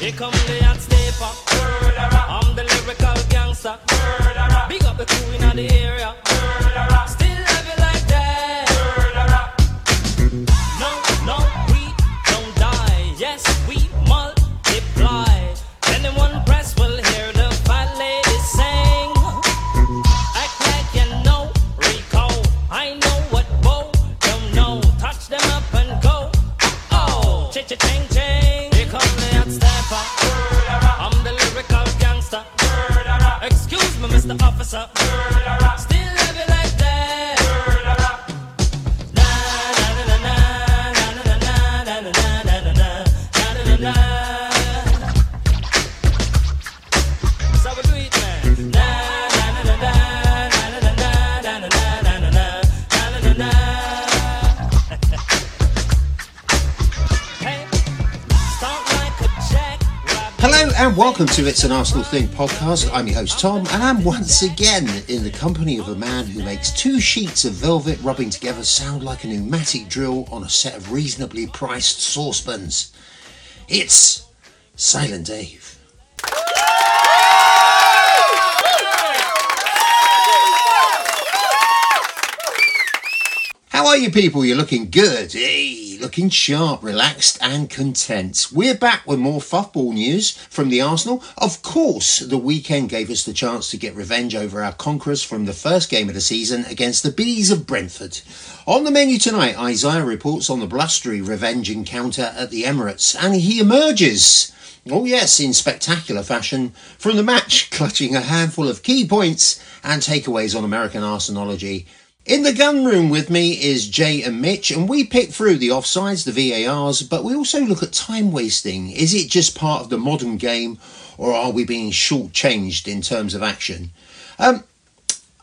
Here come the. I'm the lyrical gangster. Big up the crew in the area. Welcome to It's an Arsenal Thing podcast. I'm your host Tom, and I'm once again in the company of a man who makes two sheets of velvet rubbing together sound like a pneumatic drill on a set of reasonably priced saucepans. It's Silent Dave. How are you people? You're looking good. Hey, looking sharp, relaxed and content. We're back with more fuffball news from the Arsenal. Of course, the weekend gave us the chance to get revenge over our conquerors from the first game of the season against the Bees of Brentford. On the menu tonight, Isaiah reports on the blustery revenge encounter at the Emirates and he emerges Oh, yes, in spectacular fashion from the match, clutching a handful of key points and takeaways on American arsenology. In the gun room with me is Jay and Mitch, and we pick through the offsides, the VARs, but we also look at time wasting. Is it just part of the modern game, or are we being shortchanged in terms of action? Um,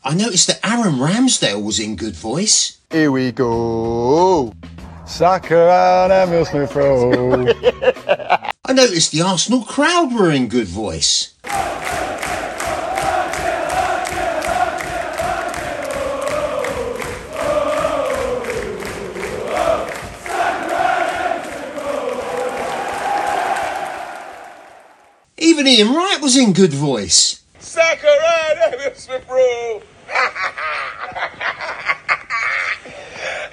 I noticed that Aaron Ramsdale was in good voice. Here we go. Soccer Emile Smith Rowe. I noticed the Arsenal crowd were in good voice. Even Ian Wright was in good voice. Soccer on Emile Smith Rowe.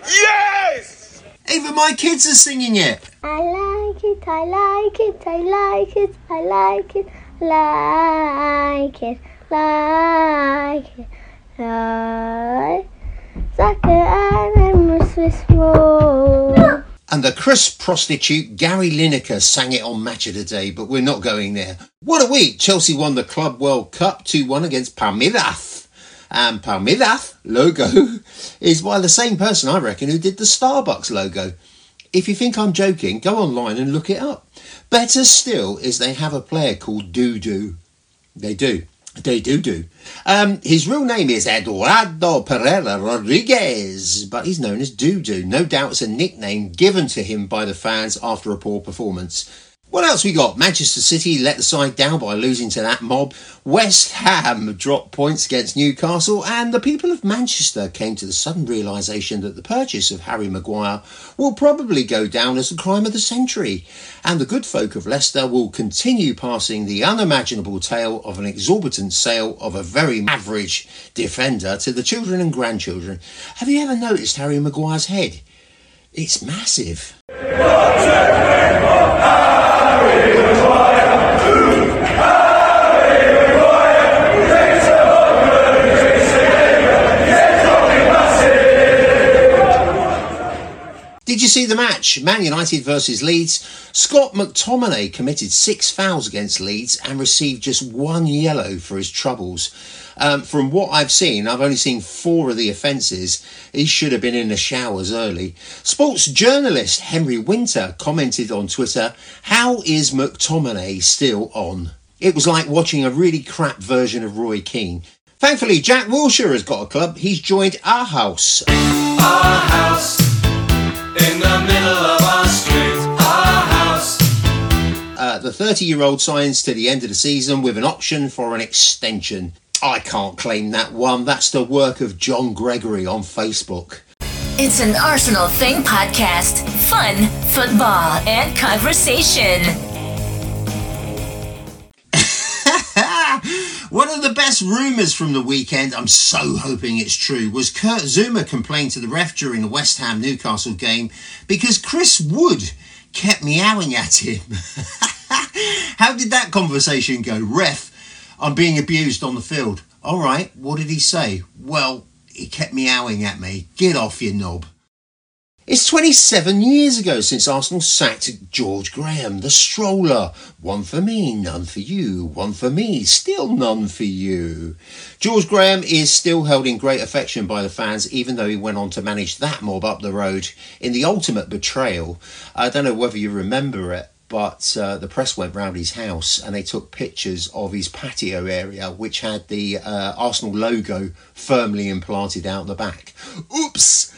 yes! Even my kids are singing it. I like it, I like it, I like it, I like it, like it, like it, like Soccer and I'm Swiss roll. And the crisp prostitute Gary Lineker sang it on Match of the Day, but we're not going there. What a week! Chelsea won the Club World Cup 2 1 against Palmeiras. And Palmeiras logo is by the same person, I reckon, who did the Starbucks logo. If you think I'm joking, go online and look it up. Better still is they have a player called Dudu. They do. They do do. Um, his real name is Eduardo Pereira Rodrigues, but he's known as Dudu. No doubt it's a nickname given to him by the fans after a poor performance. What else we got? Manchester City let the side down by losing to that mob. West Ham dropped points against Newcastle, and the people of Manchester came to the sudden realization that the purchase of Harry Maguire will probably go down as the crime of the century. And the good folk of Leicester will continue passing the unimaginable tale of an exorbitant sale of a very average defender to the children and grandchildren. Have you ever noticed Harry Maguire's head? It's massive. Glory, Did you see the match? Man United versus Leeds. Scott McTominay committed six fouls against Leeds and received just one yellow for his troubles. Um, from what I've seen, I've only seen four of the offences. He should have been in the showers early. Sports journalist Henry Winter commented on Twitter, How is McTominay still on? It was like watching a really crap version of Roy Keane. Thankfully, Jack Wilshere has got a club. He's joined our house. Our house in the middle of our street, our house. Uh, the 30 year old signs to the end of the season with an option for an extension. I can't claim that one. That's the work of John Gregory on Facebook. It's an Arsenal Thing podcast. Fun, football, and conversation. One of the best rumours from the weekend, I'm so hoping it's true, was Kurt Zouma complained to the ref during the West Ham Newcastle game because Chris Wood kept meowing at him. How did that conversation go? Ref, I'm being abused on the field. All right, what did he say? Well, he kept meowing at me. Get off, you knob. It's 27 years ago since Arsenal sacked George Graham, the stroller. One for me, none for you. One for me, still none for you. George Graham is still held in great affection by the fans, even though he went on to manage that mob up the road in the ultimate betrayal. I don't know whether you remember it, but uh, the press went round his house and they took pictures of his patio area, which had the uh, Arsenal logo firmly implanted out the back. Oops!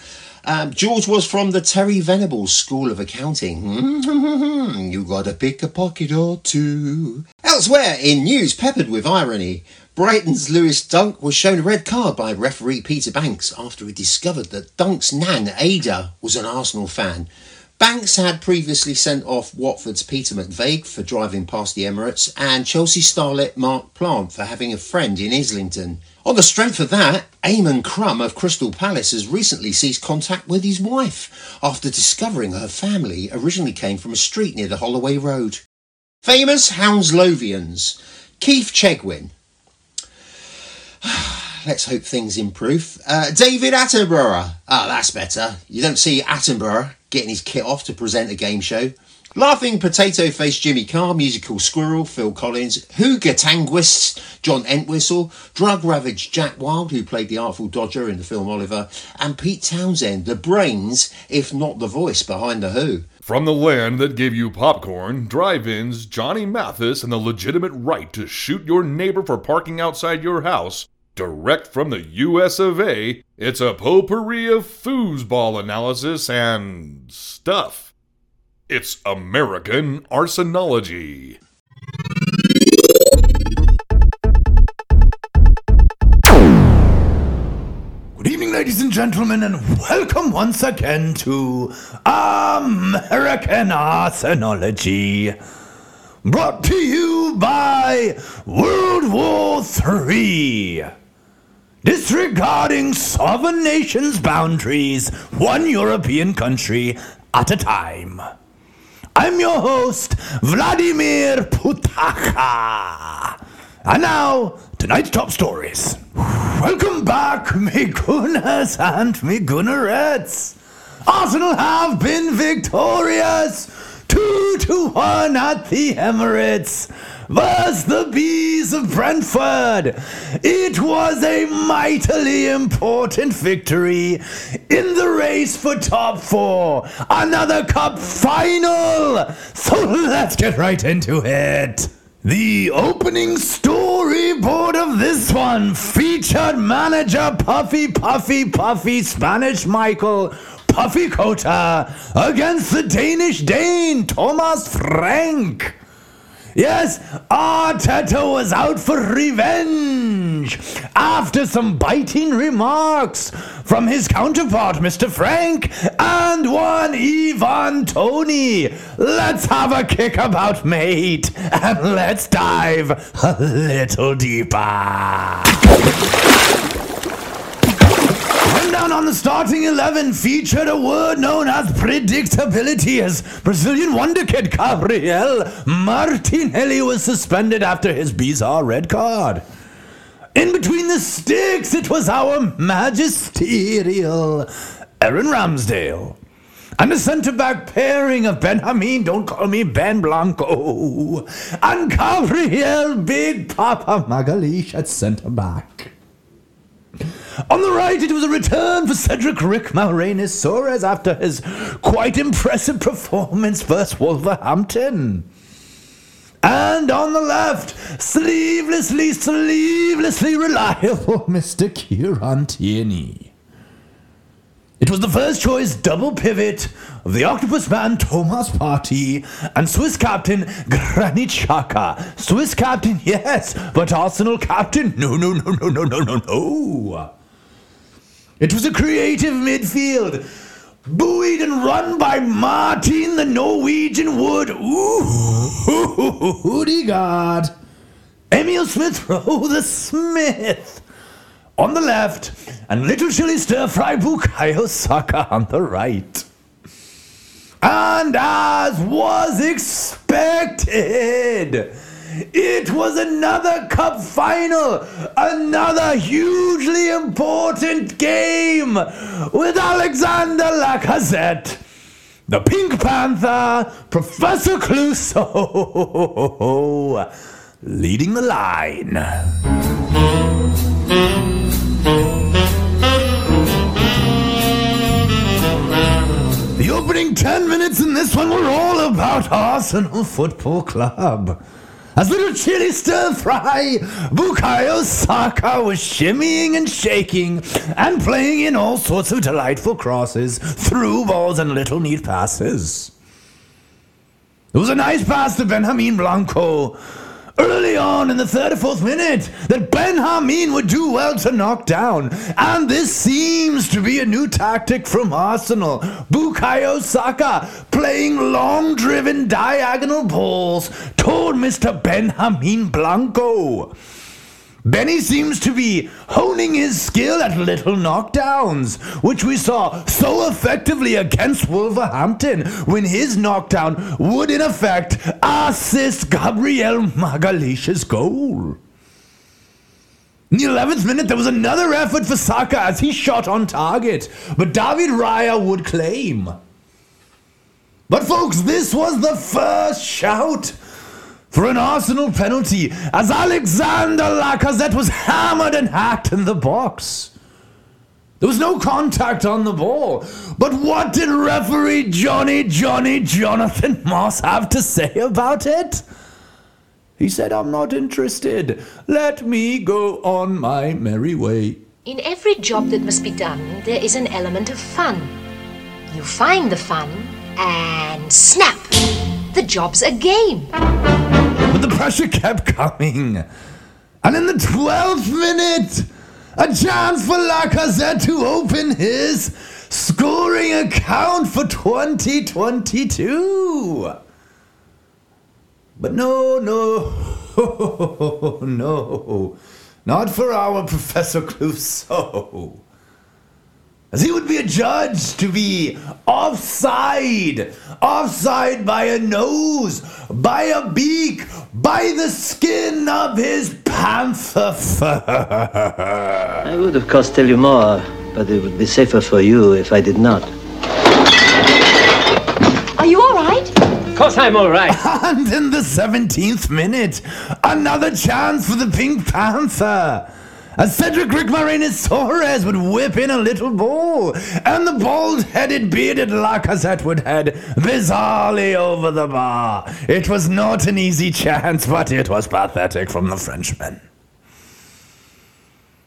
Um, George was from the Terry Venables School of Accounting. you gotta pick a pocket or two. Elsewhere, in news peppered with irony, Brighton's Lewis Dunk was shown a red card by referee Peter Banks after he discovered that Dunk's nan, Ada, was an Arsenal fan. Banks had previously sent off Watford's Peter McVeigh for driving past the Emirates and Chelsea starlet Mark Plant for having a friend in Islington. On the strength of that, Eamon Crum of Crystal Palace has recently ceased contact with his wife after discovering her family originally came from a street near the Holloway Road. Famous Hounslovians. Keith Chegwin. Let's hope things improve. Uh, David Attenborough. Ah, that's better. You don't see Attenborough getting his kit off to present a game show. Laughing potato faced Jimmy Carr, musical squirrel Phil Collins, Hooga Tanguists John Entwistle, drug ravaged Jack Wild, who played the Artful Dodger in the film Oliver, and Pete Townshend, the brains, if not the voice behind the Who. From the land that gave you popcorn, drive ins, Johnny Mathis, and the legitimate right to shoot your neighbor for parking outside your house, direct from the US of A, it's a potpourri of foosball analysis and stuff. It's American Arsenology. Good evening, ladies and gentlemen, and welcome once again to American Arsenology. Brought to you by World War III. Disregarding sovereign nations' boundaries, one European country at a time. I'm your host, Vladimir Putaka. And now, tonight's top stories. Welcome back, me Gunners and me Gunnerettes. Arsenal have been victorious. Two to one at the Emirates versus the Bees of Brentford. It was a mightily important victory in the race for top four. Another cup final. So let's get right into it. The opening storyboard of this one featured manager Puffy Puffy Puffy Spanish Michael Puffy Kota against the Danish Dane Thomas Frank. Yes, Arteta was out for revenge after some biting remarks from his counterpart, Mr. Frank, and one Ivan Toney. Let's have a kick about, mate, and let's dive a little deeper. Rundown on the starting 11 featured a word known as predictability as Brazilian wonder kid Gabriel Martinelli was suspended after his bizarre red card. In between the sticks, it was our magisterial Aaron Ramsdale. And the centre back pairing of Benjamin, don't call me Ben Blanco, and Gabriel Big Papa Magalish at centre back. On the right, it was a return for Cedric Rick Maureenis Soares after his quite impressive performance versus Wolverhampton. And on the left, sleevelessly, sleevelessly reliable Mr. Kieran Tierney. It was the first choice double pivot of the Octopus Man Thomas Partey and Swiss captain Granit Xhaka. Swiss captain, yes, but Arsenal captain, no, no, no, no, no, no, no, no. It was a creative midfield, buoyed and run by Martin the Norwegian Wood. Ooh, Odegaard. Emile Smith Rowe the Smith on the left, and little chili stir fry Bukayo Saka on the right. And as was expected, it was another cup final, another hugely important game with Alexander Lacazette, the Pink Panther, Professor Clouseau, leading the line. The opening 10 minutes in this one were all about Arsenal Football Club. As little chili stir fry, Bukayo Saka was shimmying and shaking and playing in all sorts of delightful crosses, through balls, and little neat passes. It was a nice pass to Benjamin Blanco early on in the third or fourth minute that Ben Hamin would do well to knock down. And this seems to be a new tactic from Arsenal. Bukayo Saka playing long driven diagonal balls toward Mr. Benjamin Blanco. Benny seems to be honing his skill at little knockdowns, which we saw so effectively against Wolverhampton when his knockdown would in effect assist Gabriel Magalhaes' goal. In the 11th minute, there was another effort for Saka as he shot on target, but David Raya would claim. But folks, this was the first shout for an Arsenal penalty as Alexander Lacazette was hammered and hacked in the box. There was no contact on the ball. But what did referee Johnny Johnny Jonathan Moss have to say about it? He said, I'm not interested. Let me go on my merry way. In every job that must be done, there is an element of fun. You find the fun, and snap! The job's a game. But the pressure kept coming. And in the 12th minute, a chance for Lacazette to open his scoring account for 2022. But no, no, no, not for our Professor Clouseau. As he would be adjudged to be offside, offside by a nose, by a beak, by the skin of his panther fur. I would, of course, tell you more, but it would be safer for you if I did not. Are you all right? Of course, I'm all right. And in the 17th minute, another chance for the Pink Panther. As Cedric Rickmarinus Torres would whip in a little ball, and the bald headed, bearded Lacazette would head bizarrely over the bar. It was not an easy chance, but it was pathetic from the Frenchman.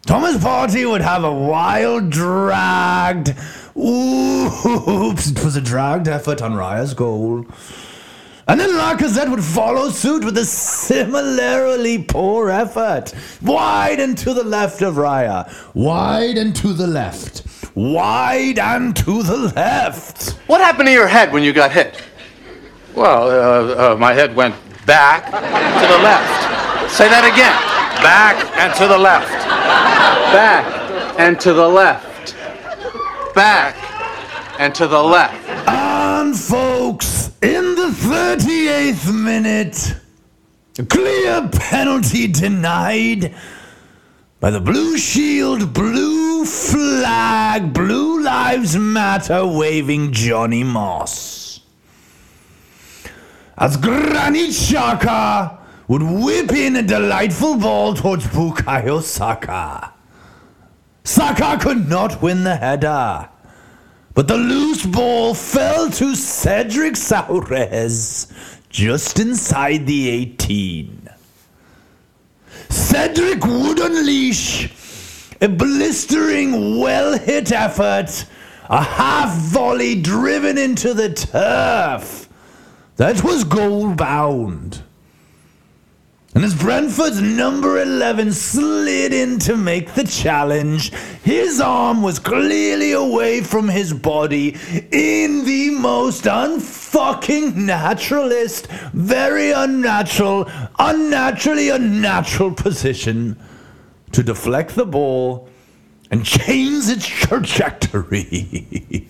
Thomas Partey would have a wild, dragged. Oops, it was a dragged effort on Raya's goal. And then Lacazette would follow suit with a similarly poor effort. Wide and to the left of Raya. Wide and to the left. Wide and to the left. What happened to your head when you got hit? Well, uh, uh, my head went back to the left. Say that again. Back and to the left. Back and to the left. Back and to the left. And folks, in the 38th minute, a clear penalty denied by the Blue Shield, Blue Flag, Blue Lives Matter waving Johnny Moss. As Granit Xhaka would whip in a delightful ball towards Bukayo Saka. Saka could not win the header. But the loose ball fell to Cedric Saurez just inside the 18. Cedric would unleash a blistering, well hit effort a half volley driven into the turf. That was goal bound. And as Brentford's number 11 slid in to make the challenge, his arm was clearly away from his body in the most unfucking naturalist, very unnatural, unnaturally unnatural position to deflect the ball and change its trajectory.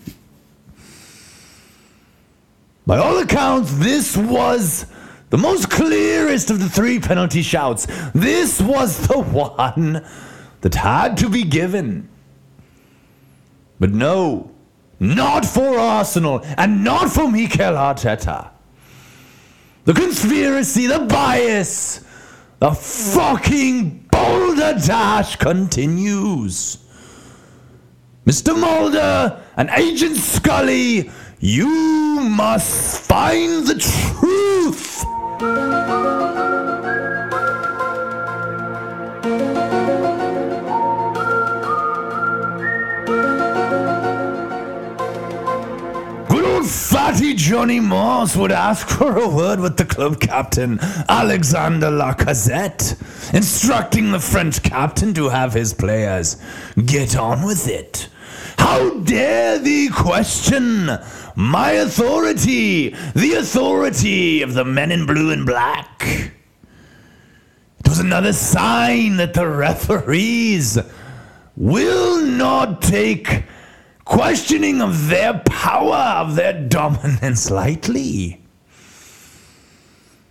By all accounts, this was the most clearest of the three penalty shouts. This was the one that had to be given. But no, not for Arsenal and not for Mikel Arteta. The conspiracy, the bias, the fucking boulder dash continues. Mr. Mulder and Agent Scully, you must find the truth. Fatty Johnny Moss would ask for a word with the club captain, Alexander Lacazette, instructing the French captain to have his players get on with it. How dare thee question my authority, the authority of the men in blue and black? It was another sign that the referees will not take questioning of their power, of their dominance lightly.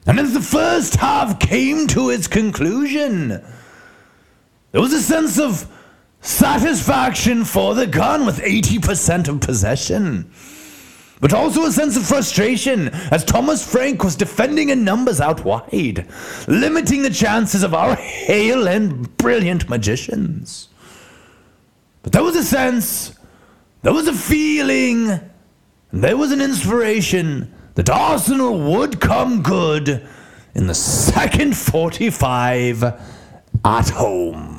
And as the first half came to its conclusion, there was a sense of satisfaction for the gun with 80% of possession. But also a sense of frustration as Thomas Frank was defending in numbers out wide, limiting the chances of our hale and brilliant magicians. But there was a sense, there was a feeling, and there was an inspiration that Arsenal would come good in the second 45 at home.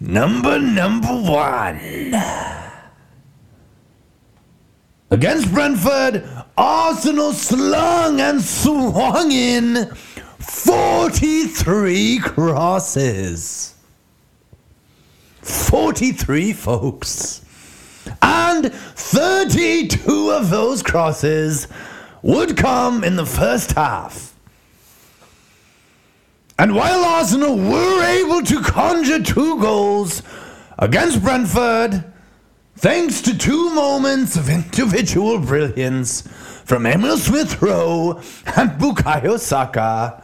Number number one. Against Brentford, Arsenal slung and swung in 43 crosses. 43, folks. And 32 of those crosses would come in the first half. And while Arsenal were able to conjure two goals against Brentford, thanks to two moments of individual brilliance from Emile Smith Rowe and Bukayo Saka,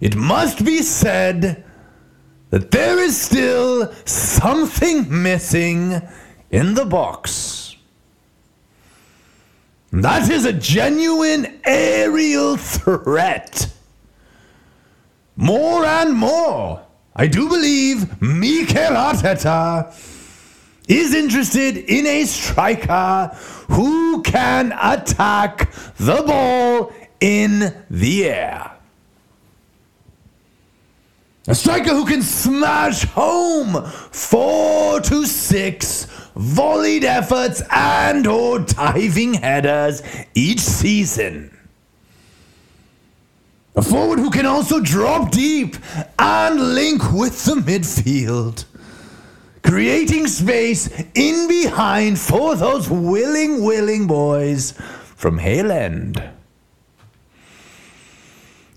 it must be said that there is still something missing in the box. That is a genuine aerial threat. More and more, I do believe Mikel Arteta is interested in a striker who can attack the ball in the air. A striker who can smash home four to six volleyed efforts and or diving headers each season. A forward who can also drop deep and link with the midfield. Creating space in behind for those willing, willing boys from Hale.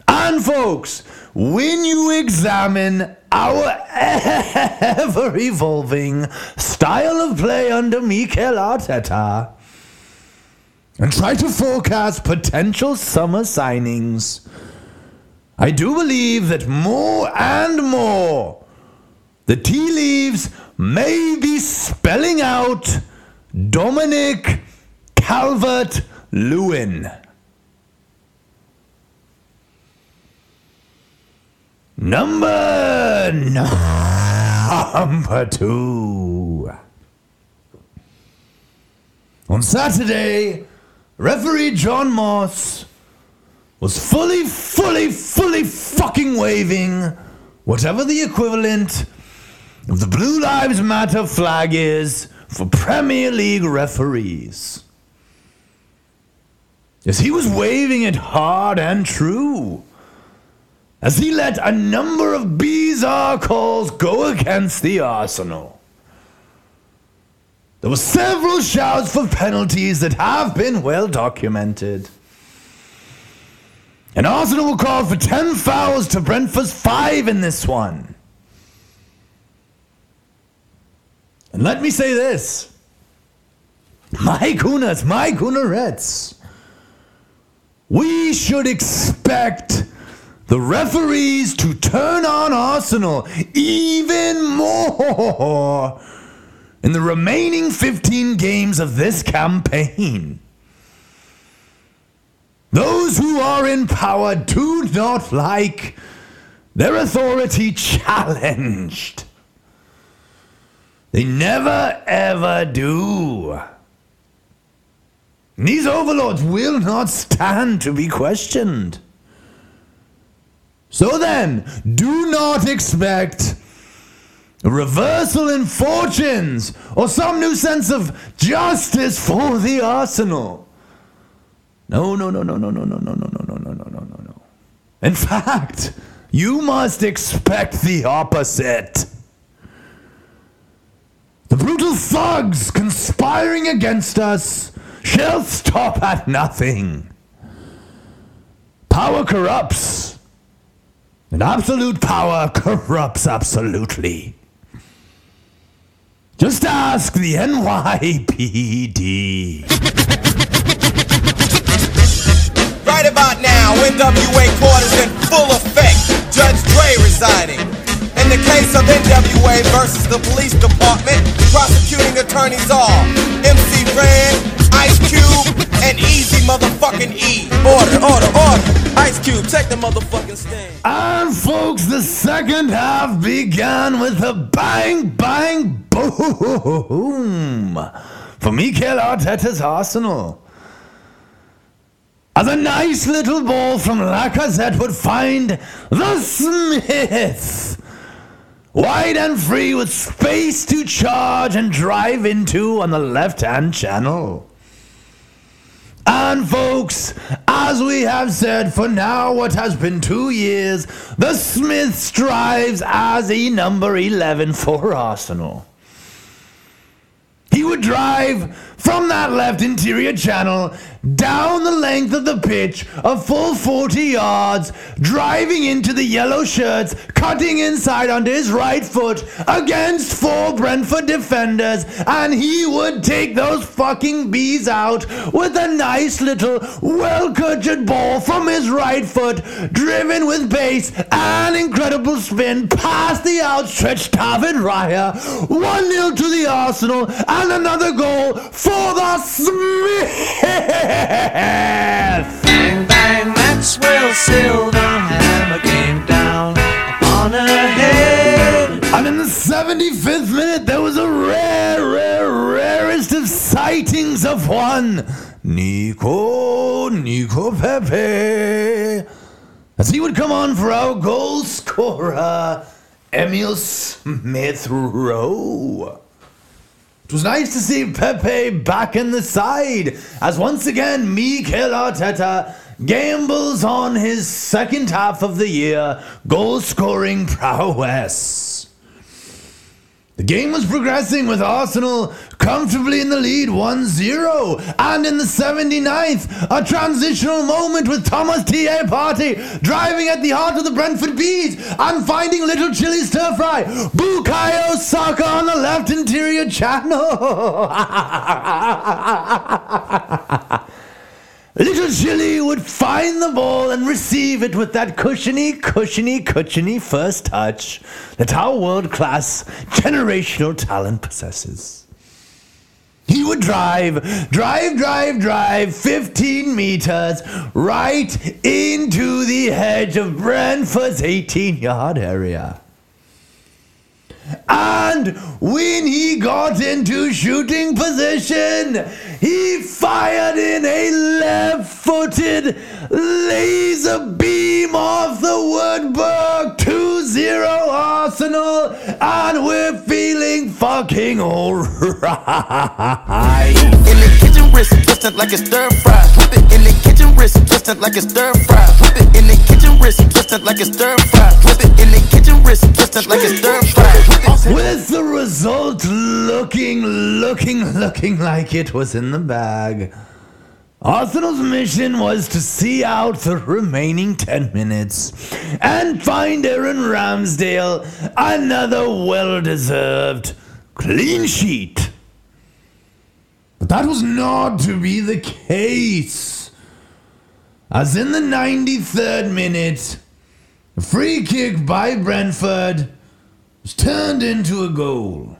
And folks, when you examine our ever evolving style of play under Mikel Arteta and try to forecast potential summer signings, I do believe that more and more the tea leaves may be spelling out Dominic Calvert Lewin. Number number two. On Saturday, referee John Moss was fully, fully, fully fucking waving whatever the equivalent of the Blue Lives Matter flag is for Premier League referees. Yes, he was waving it hard and true as he let a number of bizarre calls go against the Arsenal. There were several shouts for penalties that have been well documented. And Arsenal will call for 10 fouls to Brentford's 5 in this one. And let me say this. My Gunners, my Gunnerettes. We should expect the referees to turn on Arsenal even more in the remaining 15 games of this campaign. Those who are in power do not like their authority challenged. They never ever do. These overlords will not stand to be questioned. So then, do not expect a reversal in fortunes or some new sense of justice for the arsenal. No, no, no, no, no, no, no, no, no, no, no, no, no, no, no, no. In fact, you must expect the opposite. The brutal thugs conspiring against us shall stop at nothing. Power corrupts, and absolute power corrupts absolutely. Just ask the NYPD. Now, NWA court is in full effect. Judge Dre residing. In the case of NWA versus the police department, prosecuting attorneys are MC Ren, Ice Cube, and Eazy motherfucking E. Order, order, order. Ice Cube, take the motherfucking stand. And folks, the second half began with a bang, bang, boom for Mikel Arteta's Arsenal. As a nice little ball from Lacazette would find the Smith. Wide and free with space to charge and drive into on the left hand channel. And folks, as we have said for now what has been two years, the Smith strives as a number 11 for Arsenal. He would drive from that left interior channel down the length of the pitch a full 40 yards, driving into the yellow shirts, cutting inside onto his right foot against four Brentford defenders, and he would take those fucking bees out with a nice little well cultured ball from his right foot, driven with pace and incredible spin past the outstretched David Raya. 1 0 to the Arsenal, and another goal for the Smith! Bang, bang, Maxwell Silverhammer came down upon her head. And in the 75th minute, there was a rare, rare, rarest of sightings of one. Nico, Nico Pepe. As he would come on for our goal scorer, Emile Smith Rowe. It was nice to see Pepe back in the side, as once again Mikel Arteta gambles on his second half of the year goal scoring prowess. The game was progressing with Arsenal comfortably in the lead 1 0. And in the 79th, a transitional moment with Thomas T.A. Partey driving at the heart of the Brentford Bees and finding little chili stir fry. Bukayo Saka on the left interior channel. Little Chili would find the ball and receive it with that cushiony, cushiony, cushiony first touch that our world class generational talent possesses. He would drive, drive, drive, drive 15 meters right into the edge of Brentford's 18 yard area. And when he got into shooting position, he fired in a left footed laser beam off the woodwork 2 0 Arsenal, and we're feeling fucking alright. twisted like it's stir fry. Whip it in the kitchen wrist, twisted like it's stir fry. Whip it in the kitchen wrist, twisted like it's stir fry. Whip it in the kitchen wrist, twisted like it's stir fry. With the result looking, looking, looking like it was in the bag. Arsenal's mission was to see out the remaining 10 minutes and find Aaron Ramsdale another well deserved clean sheet. But that was not to be the case. As in the 93rd minute, a free kick by Brentford was turned into a goal.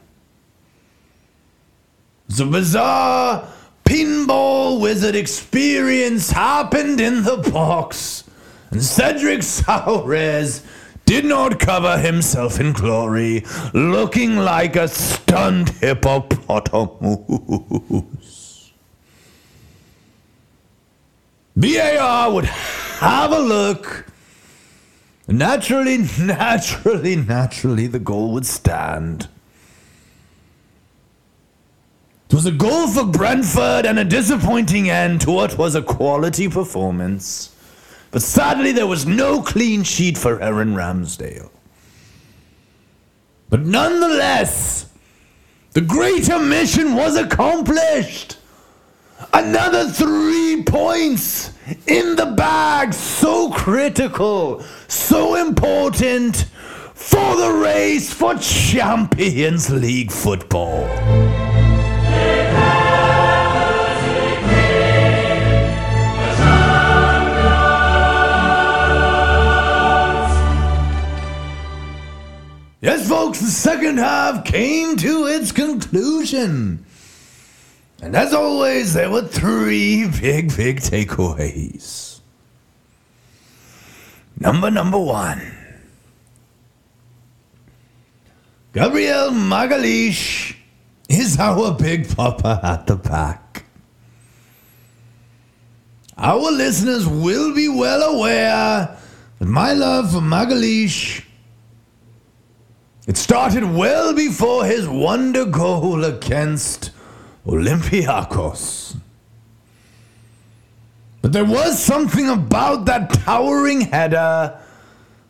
The bizarre pinball wizard experience happened in the box, and Cedric Soares did not cover himself in glory, looking like a stunned hippopotamus. VAR would have a look. Naturally, naturally, naturally, the goal would stand. It was a goal for Brentford and a disappointing end to what was a quality performance. But sadly, there was no clean sheet for Aaron Ramsdale. But nonetheless, the greater mission was accomplished. Another three points in the bag, so critical, so important for the race for Champions League football. Yes, folks, the second half came to its conclusion. And as always, there were three big, big takeaways. Number number one. Gabriel Magalish is our big papa at the back. Our listeners will be well aware that my love for Magalish it started well before his wonder goal against Olympiacos. But there was something about that towering header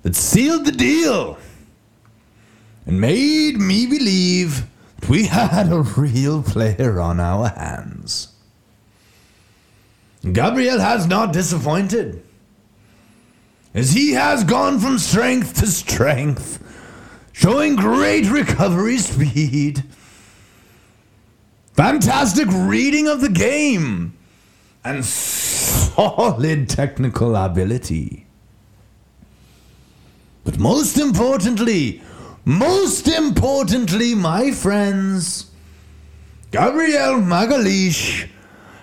that sealed the deal and made me believe that we had a real player on our hands. Gabriel has not disappointed, as he has gone from strength to strength, showing great recovery speed Fantastic reading of the game and solid technical ability. But most importantly, most importantly, my friends, Gabriel Magalish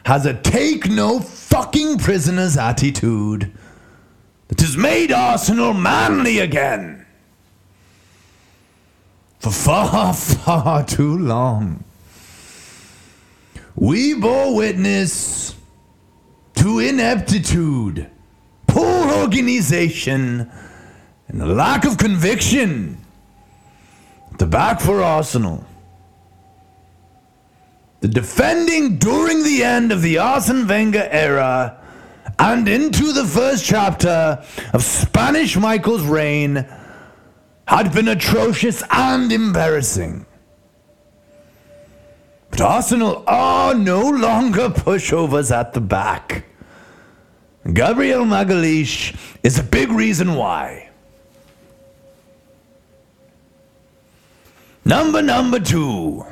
has a take no fucking prisoners attitude that has made Arsenal manly again. For far, far too long. We bore witness to ineptitude, poor organization, and a lack of conviction. The back for Arsenal. The defending during the end of the Arsene Wenger era and into the first chapter of Spanish Michael's reign had been atrocious and embarrassing. But Arsenal are no longer pushovers at the back. Gabriel Magalish is a big reason why. Number number two.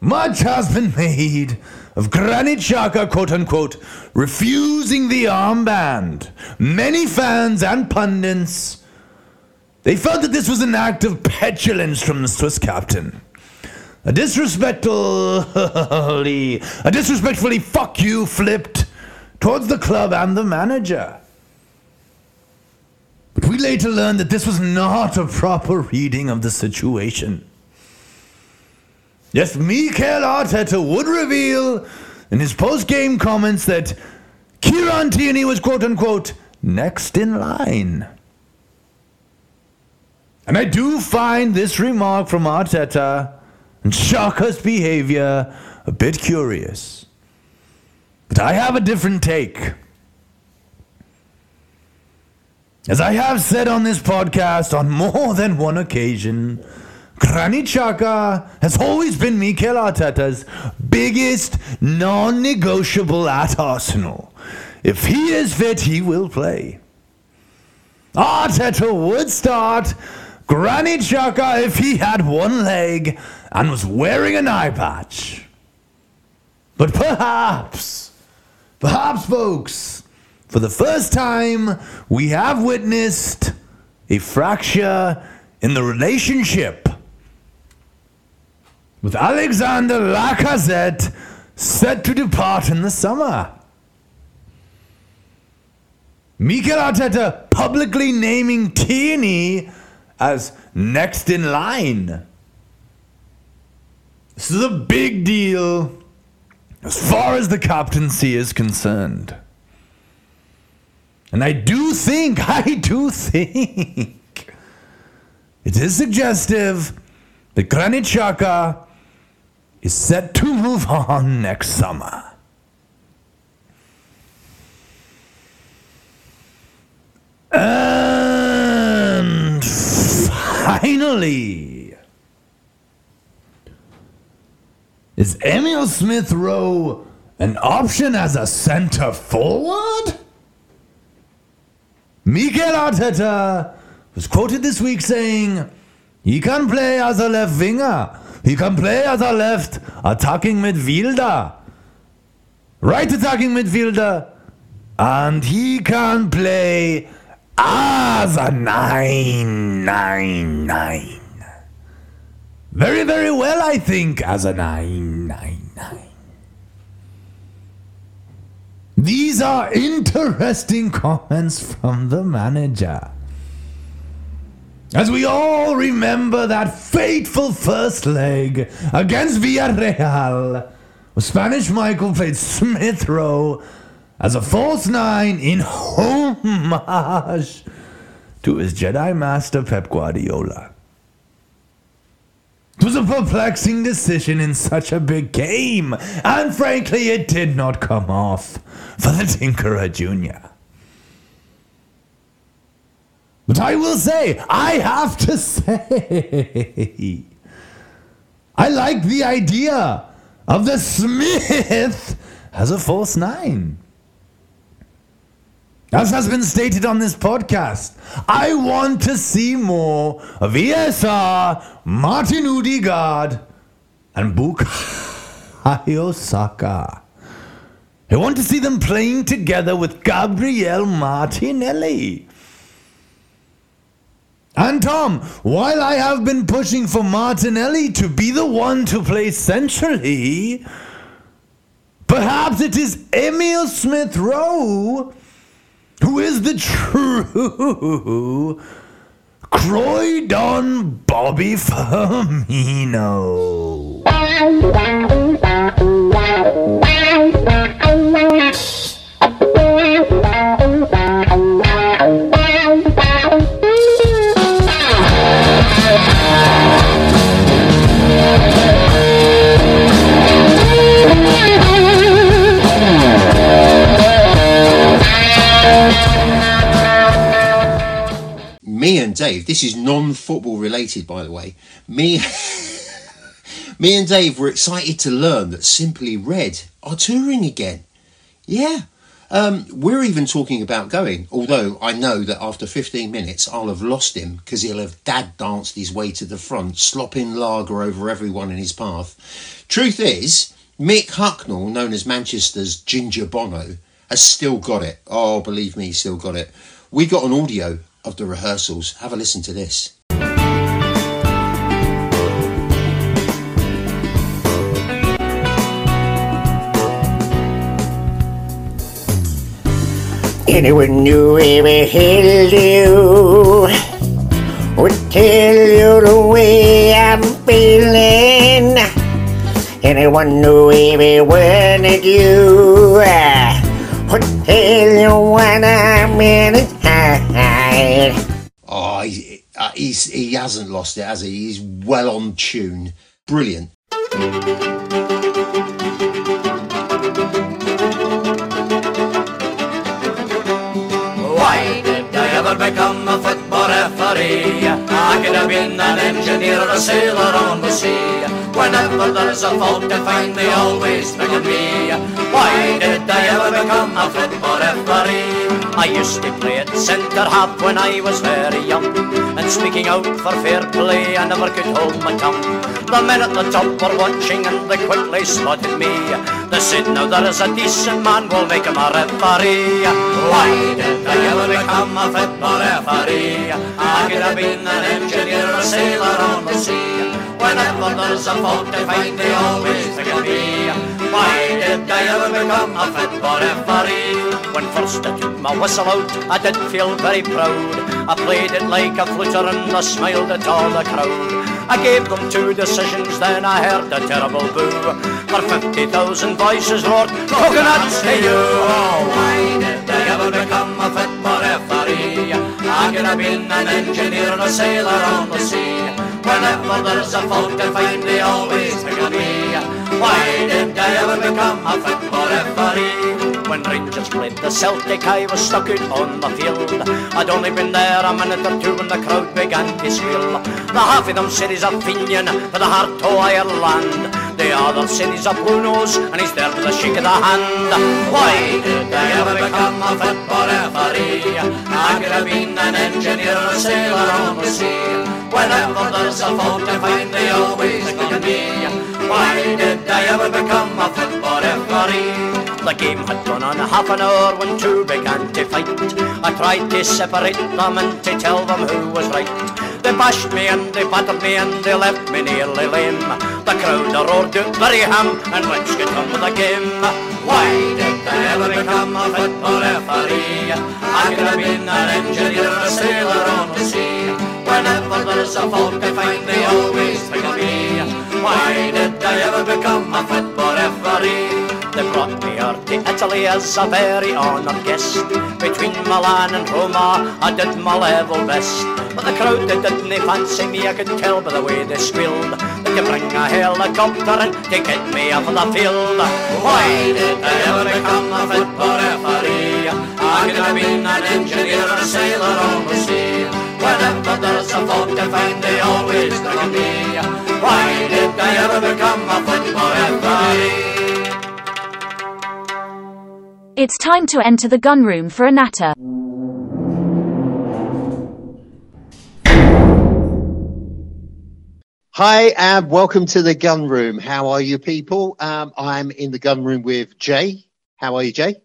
Much has been made of Granit Xhaka, quote unquote, refusing the armband. Many fans and pundits, they felt that this was an act of petulance from the Swiss captain. A disrespectfully, a disrespectfully fuck you flipped towards the club and the manager. But we later learned that this was not a proper reading of the situation. Yes, Mikel Arteta would reveal in his post-game comments that Kieran Tierney was quote unquote next in line. And I do find this remark from Arteta and Xhaka's behavior a bit curious. But I have a different take. As I have said on this podcast on more than one occasion, Granit Xhaka has always been Mikel Arteta's biggest non-negotiable at Arsenal. If he is fit, he will play. Arteta would start Granit Xhaka if he had one leg and was wearing an eye patch. But perhaps, perhaps, folks, for the first time, we have witnessed a fracture in the relationship with Alexander Lacazette set to depart in the summer. Mikel Arteta publicly naming Tierney as next in line. This is a big deal as far as the captaincy is concerned. And I do think, I do think, it is suggestive that Granit Xhaka is set to move on next summer. And finally, is Emile Smith Rowe an option as a center forward? Mikel Arteta was quoted this week saying he can play as a left winger. He can play as a left attacking midfielder. Right attacking midfielder. And he can play as a 999. Very, very well, I think, as a 999. These are interesting comments from the manager. As we all remember that fateful first leg against Villarreal, Spanish Michael played Smith Rowe as a false nine in homage to his Jedi Master Pep Guardiola. It was a perplexing decision in such a big game, and frankly, it did not come off for the Tinkerer Jr. But I will say, I have to say, I like the idea of the Smith as a false nine. As has been stated on this podcast, I want to see more of ESR, Martin Odegaard, and Bukayo Saka. I want to see them playing together with Gabriel Martinelli. And Tom, while I have been pushing for Martinelli to be the one to play centrally, perhaps it is Emile Smith Rowe who is the true Croydon Bobby Firmino. Me and Dave, this is non-football related, by the way. Me, me and Dave were excited to learn that Simply Red are touring again. Yeah, um, we're even talking about going. Although I know that after 15 minutes, I'll have lost him because he'll have dad danced his way to the front, slopping lager over everyone in his path. Truth is, Mick Hucknall, known as Manchester's Ginger Bono, has still got it. Oh, believe me, still got it. We got an audio of the rehearsals. Have a listen to this. Anyone knew ever held you would tell you the way I'm feeling. Anyone knew every word that you would tell you when I'm in. Oh, he, uh, he hasn't lost it, has he? He's well on tune. Brilliant. Why did I ever become a football referee? I could have been an engineer or a sailor on the sea. Whenever there's a fault to find, they always pick on me. Why did I ever become a football referee? I used to play at centre half when I was very young. And speaking out for fair play, I never could hold my tongue. The men at the top were watching and they quickly spotted me. They said, now there is a decent man, we'll make him a referee. Why did I ever become a football referee? I could have been an engineer or a sailor on the sea. Whenever there's a fault to find, they always of me. Why did I ever become a football referee? When first I took my whistle out, I did feel very proud. I played it like a flutter and I smiled at all the crowd. I gave them two decisions, then I heard a terrible boo. For 50,000 voices roared, coconuts to you. Oh, why did I ever become a football referee? I could have been an engineer or a sailor on the sea. Whenever there's a fault to find, they always think of me. Why did I ever become a football referee? When Rangers played the Celtic, I was stuck out on the field. I'd only been there a minute or two when the crowd began to squeal. The half of them said he's a Fenian for the heart of Ireland. The other said he's a Blue Nose and he's there for the shake of the hand. Why did I ever become a football referee? I could have been an engineer or a sailor on the sea. Whenever there's a fault to find, they always think of me. Why did I ever become a football referee? The game had gone on half an hour when two began to fight. I tried to separate them and to tell them who was right. They bashed me and they battered me and they left me nearly lame. The crowd roared out very ham and let's get on with the game. Why did I ever become a football referee? I could have been an engineer or a sailor on the sea. Whenever there's a fault to find, they always think of me. Why did I ever become a football referee? They brought me here to Italy as a very honoured guest. Between Milan and Roma, I did my level best. But the crowd, they didn't fancy me, I could tell by the way they squealed. That you bring a helicopter and to get me off the field. Why did I ever become a football referee? I could have been an engineer or a sailor on the sea. Whenever there's a fault to find, they always of me. Why did I ever become a football referee? It's time to enter the gun room for a natter. Hi, and welcome to the gun room. How are you, people? Um, I'm in the gun room with Jay. How are you, Jay?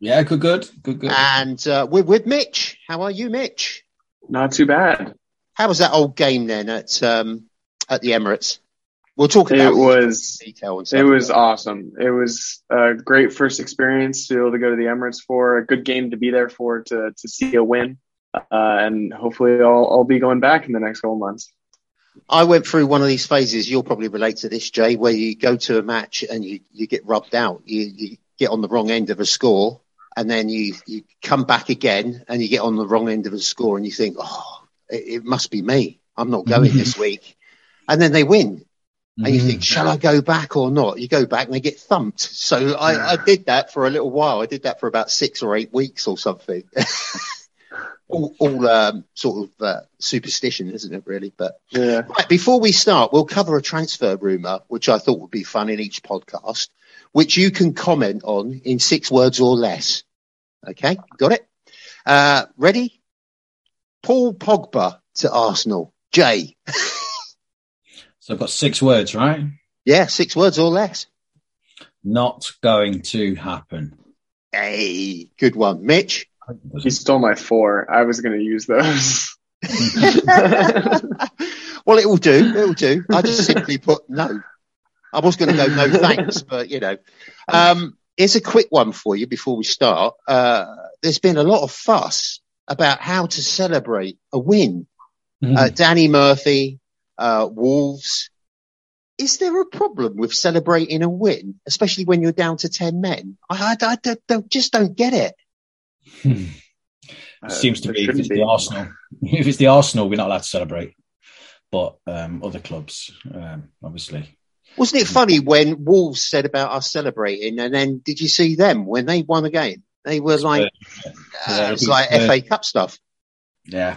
Yeah, good, good, good, good. And uh, we're with Mitch. How are you, Mitch? Not too bad. How was that old game then at um, at the Emirates? We'll talk about It was detail it was awesome. It was a great first experience to be able to go to the Emirates for a good game to be there for to to see a win, uh, and hopefully I'll I'll be going back in the next couple months. I went through one of these phases. You'll probably relate to this, Jay, where you go to a match and you, you get rubbed out. You, you get on the wrong end of a score, and then you, you come back again and you get on the wrong end of a score, and you think, oh, it, it must be me. I'm not going this week. And then they win. And you think, shall I go back or not? You go back and they get thumped. So I, I did that for a little while. I did that for about six or eight weeks or something. all all um, sort of uh, superstition, isn't it, really? But Yeah. right, before we start, we'll cover a transfer rumour, which I thought would be fun in each podcast, which you can comment on in six words or less. Okay, got it? Uh, ready? Paul Pogba to Arsenal. Jay. So I've got six words, right? Yeah, six words or less. Not going to happen. Hey, good one, Mitch. He stole my four. I was going to use those. well, it will do. It will do. I just simply put no. I was going to go no thanks, but you know, um, here's a quick one for you before we start. Uh, there's been a lot of fuss about how to celebrate a win. Mm-hmm. Uh, Danny Murphy, uh, Wolves. Is there a problem with celebrating a win, especially when you're down to 10 men? I, I, I don't, don't- just don't get it. Uh, Seems to be if it's be. the Arsenal. If it's the Arsenal, we're not allowed to celebrate. But um, other clubs, um, obviously. Wasn't it funny when Wolves said about us celebrating and then did you see them when they won a game? They were like, uh, Yeah, it was like was, uh, FA Cup stuff. Yeah.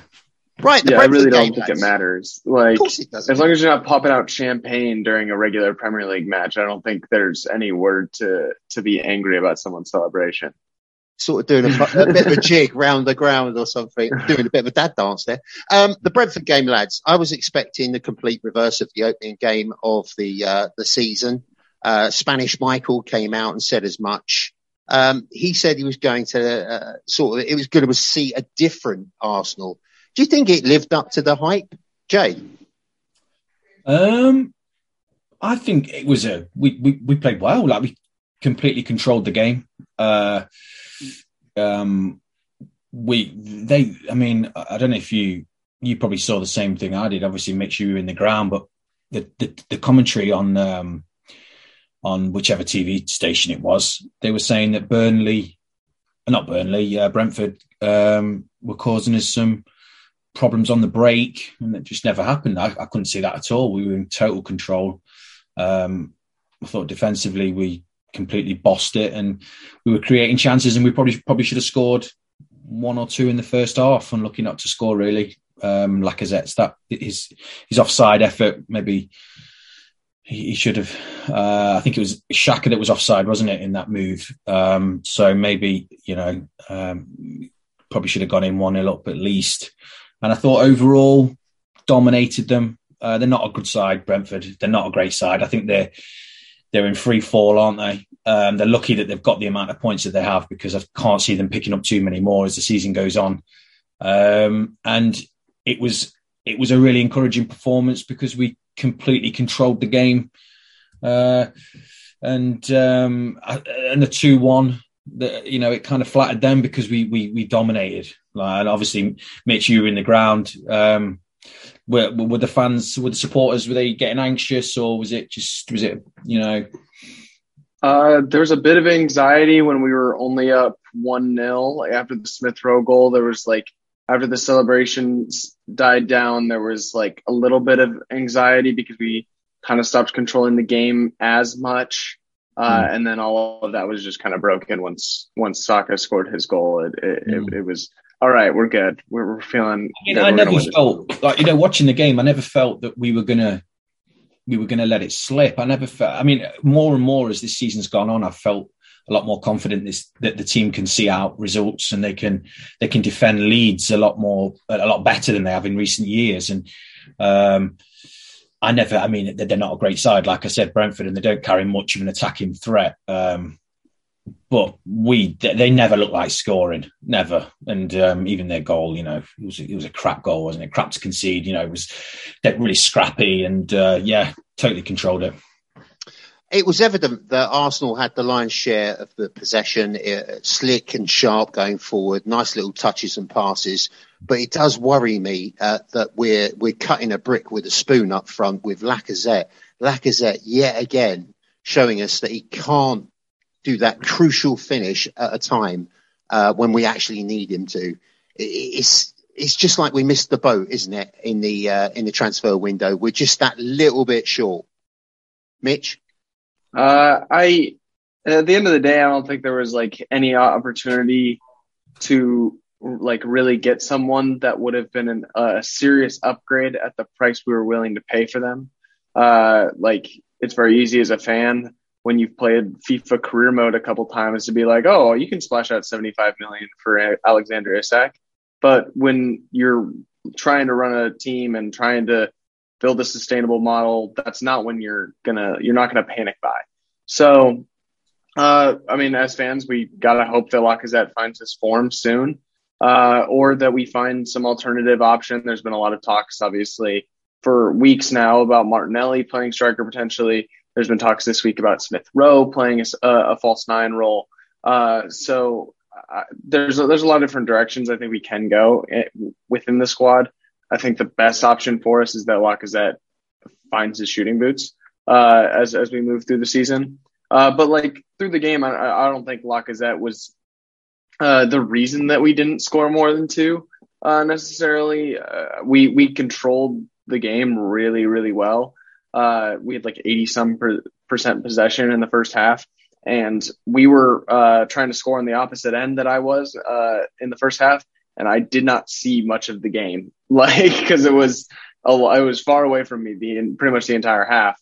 Right, yeah, I really don't think it matters. Like, it as long as you're not popping out champagne during a regular Premier League match, I don't think there's any word to to be angry about someone's celebration. sort of doing a, a bit of a jig round the ground or something, doing a bit of a dad dance there. Um, the Brentford game, lads, I was expecting the complete reverse of the opening game of the uh, the season. Uh, Spanish Michael came out and said as much. Um, he said he was going to uh, sort of, it was going to see a different Arsenal. Do you think it lived up to the hype, Jay? Um, I think it was a we, we we played well. Like we completely controlled the game. Uh, um, we they. I mean, I don't know if you you probably saw the same thing I did. Obviously, Mitch, you were in the ground, but the the, the commentary on um on whichever TV station it was, they were saying that Burnley, not Burnley, uh, Brentford, um, were causing us some problems on the break, and it just never happened. I, I couldn't see that at all. We were in total control. Um, I thought defensively we completely bossed it, and we were creating chances, and we probably probably should have scored one or two in the first half. Unlucky not to score really. Um, Lacazette's that his his offside effort maybe he, he should have. Uh, I think it was Xhaka that was offside, wasn't it, in that move? Um, so maybe you know um, probably should have gone in one 0 up at least. And I thought overall dominated them. Uh, they're not a good side, Brentford. They're not a great side. I think they're they're in free fall, aren't they? Um, they're lucky that they've got the amount of points that they have because I can't see them picking up too many more as the season goes on. Um, and it was it was a really encouraging performance because we completely controlled the game. Uh, and um, and the two one, the, you know, it kind of flattered them because we we we dominated. Like, and obviously, Mitch, you were in the ground. Um, were, were the fans, were the supporters, were they getting anxious, or was it just was it you know? Uh, there was a bit of anxiety when we were only up one 0 like after the Smith Rowe goal. There was like after the celebrations died down, there was like a little bit of anxiety because we kind of stopped controlling the game as much. Uh, Mm. and then all of that was just kind of broken once once Saka scored his goal. It it, it, it was all right. We're good. We're, we're feeling. You good. know, I We're gonna never felt like you know watching the game. I never felt that we were gonna we were gonna let it slip. I never felt. I mean, more and more as this season's gone on, I've felt a lot more confident this, that the team can see out results and they can they can defend leads a lot more a lot better than they have in recent years. And um, I never. I mean, they're not a great side, like I said, Brentford, and they don't carry much of an attacking threat. Um, but we they never look like scoring, never. And um, even their goal, you know, it was it was a crap goal, wasn't it? Crap to concede. You know, it was really scrappy and uh, yeah, totally controlled it. It was evident that Arsenal had the lion's share of the possession, slick and sharp going forward, nice little touches and passes. But it does worry me uh, that we're we're cutting a brick with a spoon up front with Lacazette. Lacazette yet again showing us that he can't do that crucial finish at a time uh, when we actually need him to. It's it's just like we missed the boat, isn't it? In the uh, in the transfer window, we're just that little bit short. Mitch. Uh, I at the end of the day, I don't think there was like any opportunity to like really get someone that would have been an, a serious upgrade at the price we were willing to pay for them. Uh, like it's very easy as a fan when you've played FIFA career mode a couple times to be like, oh, you can splash out 75 million for Alexander Isak. But when you're trying to run a team and trying to build a sustainable model, that's not when you're gonna you're not gonna panic buy. So Uh, I mean, as fans, we gotta hope that Lacazette finds his form soon, uh, or that we find some alternative option. There's been a lot of talks, obviously, for weeks now about Martinelli playing striker potentially. There's been talks this week about Smith Rowe playing a false nine role. Uh, so uh, there's a, there's a lot of different directions I think we can go eh, within the squad. I think the best option for us is that Lacazette finds his shooting boots uh, as as we move through the season. Uh, but like through the game, I, I don't think Lacazette was uh, the reason that we didn't score more than two uh, necessarily. Uh, we we controlled the game really really well. Uh, we had like eighty some per, percent possession in the first half, and we were uh, trying to score on the opposite end that I was uh, in the first half, and I did not see much of the game, like because it was a, it was far away from me the pretty much the entire half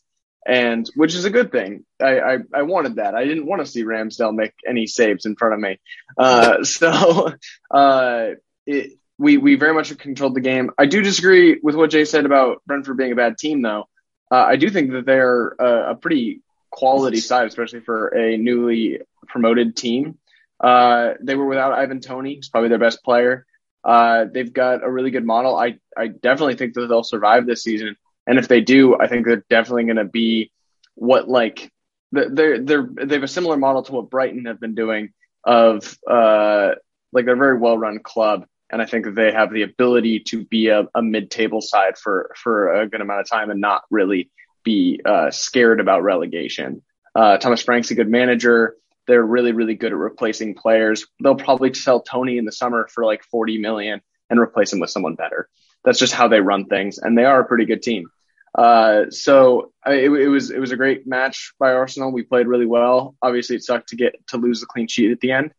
and which is a good thing. I, I, I wanted that. I didn't want to see Ramsdale make any saves in front of me. Uh, so uh, it, we we very much controlled the game. I do disagree with what Jay said about Brentford being a bad team, though. Uh, I do think that they're a, a pretty quality side, especially for a newly promoted team. Uh, they were without Ivan Toney, who's probably their best player. Uh, they've got a really good model. I, I definitely think that they'll survive this season. And if they do, I think they're definitely going to be what like they're they're they have a similar model to what Brighton have been doing of uh like they're a very well run club, and I think they have the ability to be a, a mid table side for for a good amount of time and not really be uh, scared about relegation. Uh, Thomas Frank's a good manager. They're really really good at replacing players. They'll probably sell Toney in the summer for like forty million and replace him with someone better. That's just how they run things, and they are a pretty good team. Uh, so I, it, it was it was a great match by Arsenal. We played really well. Obviously, it sucked to get to lose the clean sheet at the end,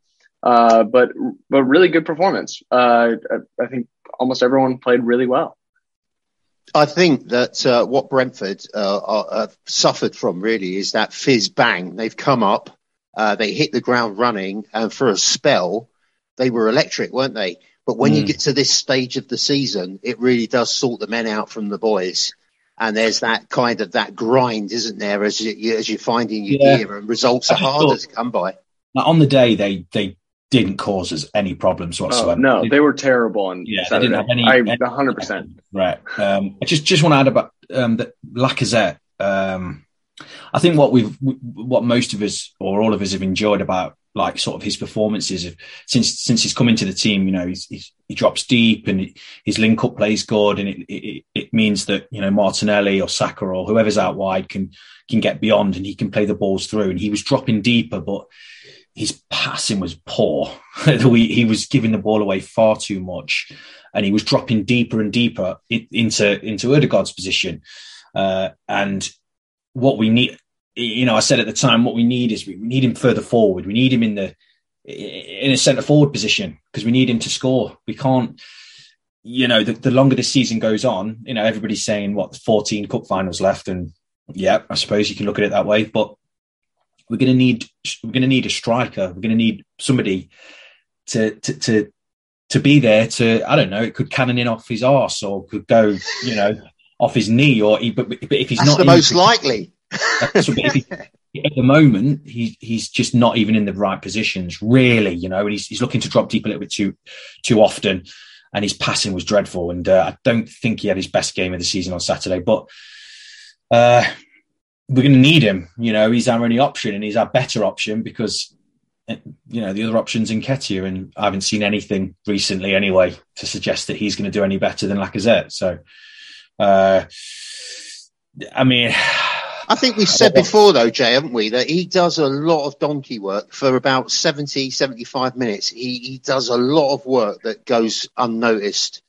uh, but but really good performance. Uh, I, I think almost everyone played really well. I think that uh, what Brentford uh, are, have suffered from really is that fizz bang. They've come up, uh, they hit the ground running, and for a spell, they were electric, weren't they? But when you Mm. get to this stage of the season, it really does sort the men out from the boys. And there's that kind of that grind, isn't there, as you, you as you find in your Yeah. gear, and results are harder thought- to come by. Now, on the day, they they didn't cause us any problems Oh, whatsoever. no, they were terrible on Yeah, they didn't have any- I any- 100. percent Right. Um, I just just want to add about um, that Lacazette. Um, I think what we've what most of us or all of us have enjoyed about like sort of his performances since since he's come into the team. You know, he's, he's, he drops deep and his link up plays good, and it, it it means that you know Martinelli or Saka or whoever's out wide can can get beyond and he can play the balls through. And he was dropping deeper, but his passing was poor. he, was giving the ball away far too much, and he was dropping deeper and deeper in, into into Odegaard's position. Uh, and what we need, you know, I said at the time, what we need is we, we need him further forward. We need him in the in a centre forward position because we need him to score. We can't. You know, the, the longer the season goes on, you know, everybody's saying what 14 cup finals left, and yeah, I suppose you can look at it that way. But we're going to need we're going to need a striker. We're going to need somebody to to to to be there. To I don't know. It could cannon in off his arse, or could go you know off his knee, or he, but, but if he's That's not the most likely. He- at the moment, he, he's just not even in the right positions, really. You know, and he's, he's looking to drop deep a little bit too too often, and his passing was dreadful. And uh, I don't think he had his best game of the season on Saturday. But uh, we're going to need him. You know, he's our only option, and he's our better option because uh, you know the other options Nketiah, and I haven't seen anything recently anyway to suggest that he's going to do any better than Lacazette. So, uh, I mean. I think we've said before, though, Jay, haven't we, that he does a lot of donkey work for about 70, 75 minutes. He, he does a lot of work that goes unnoticed.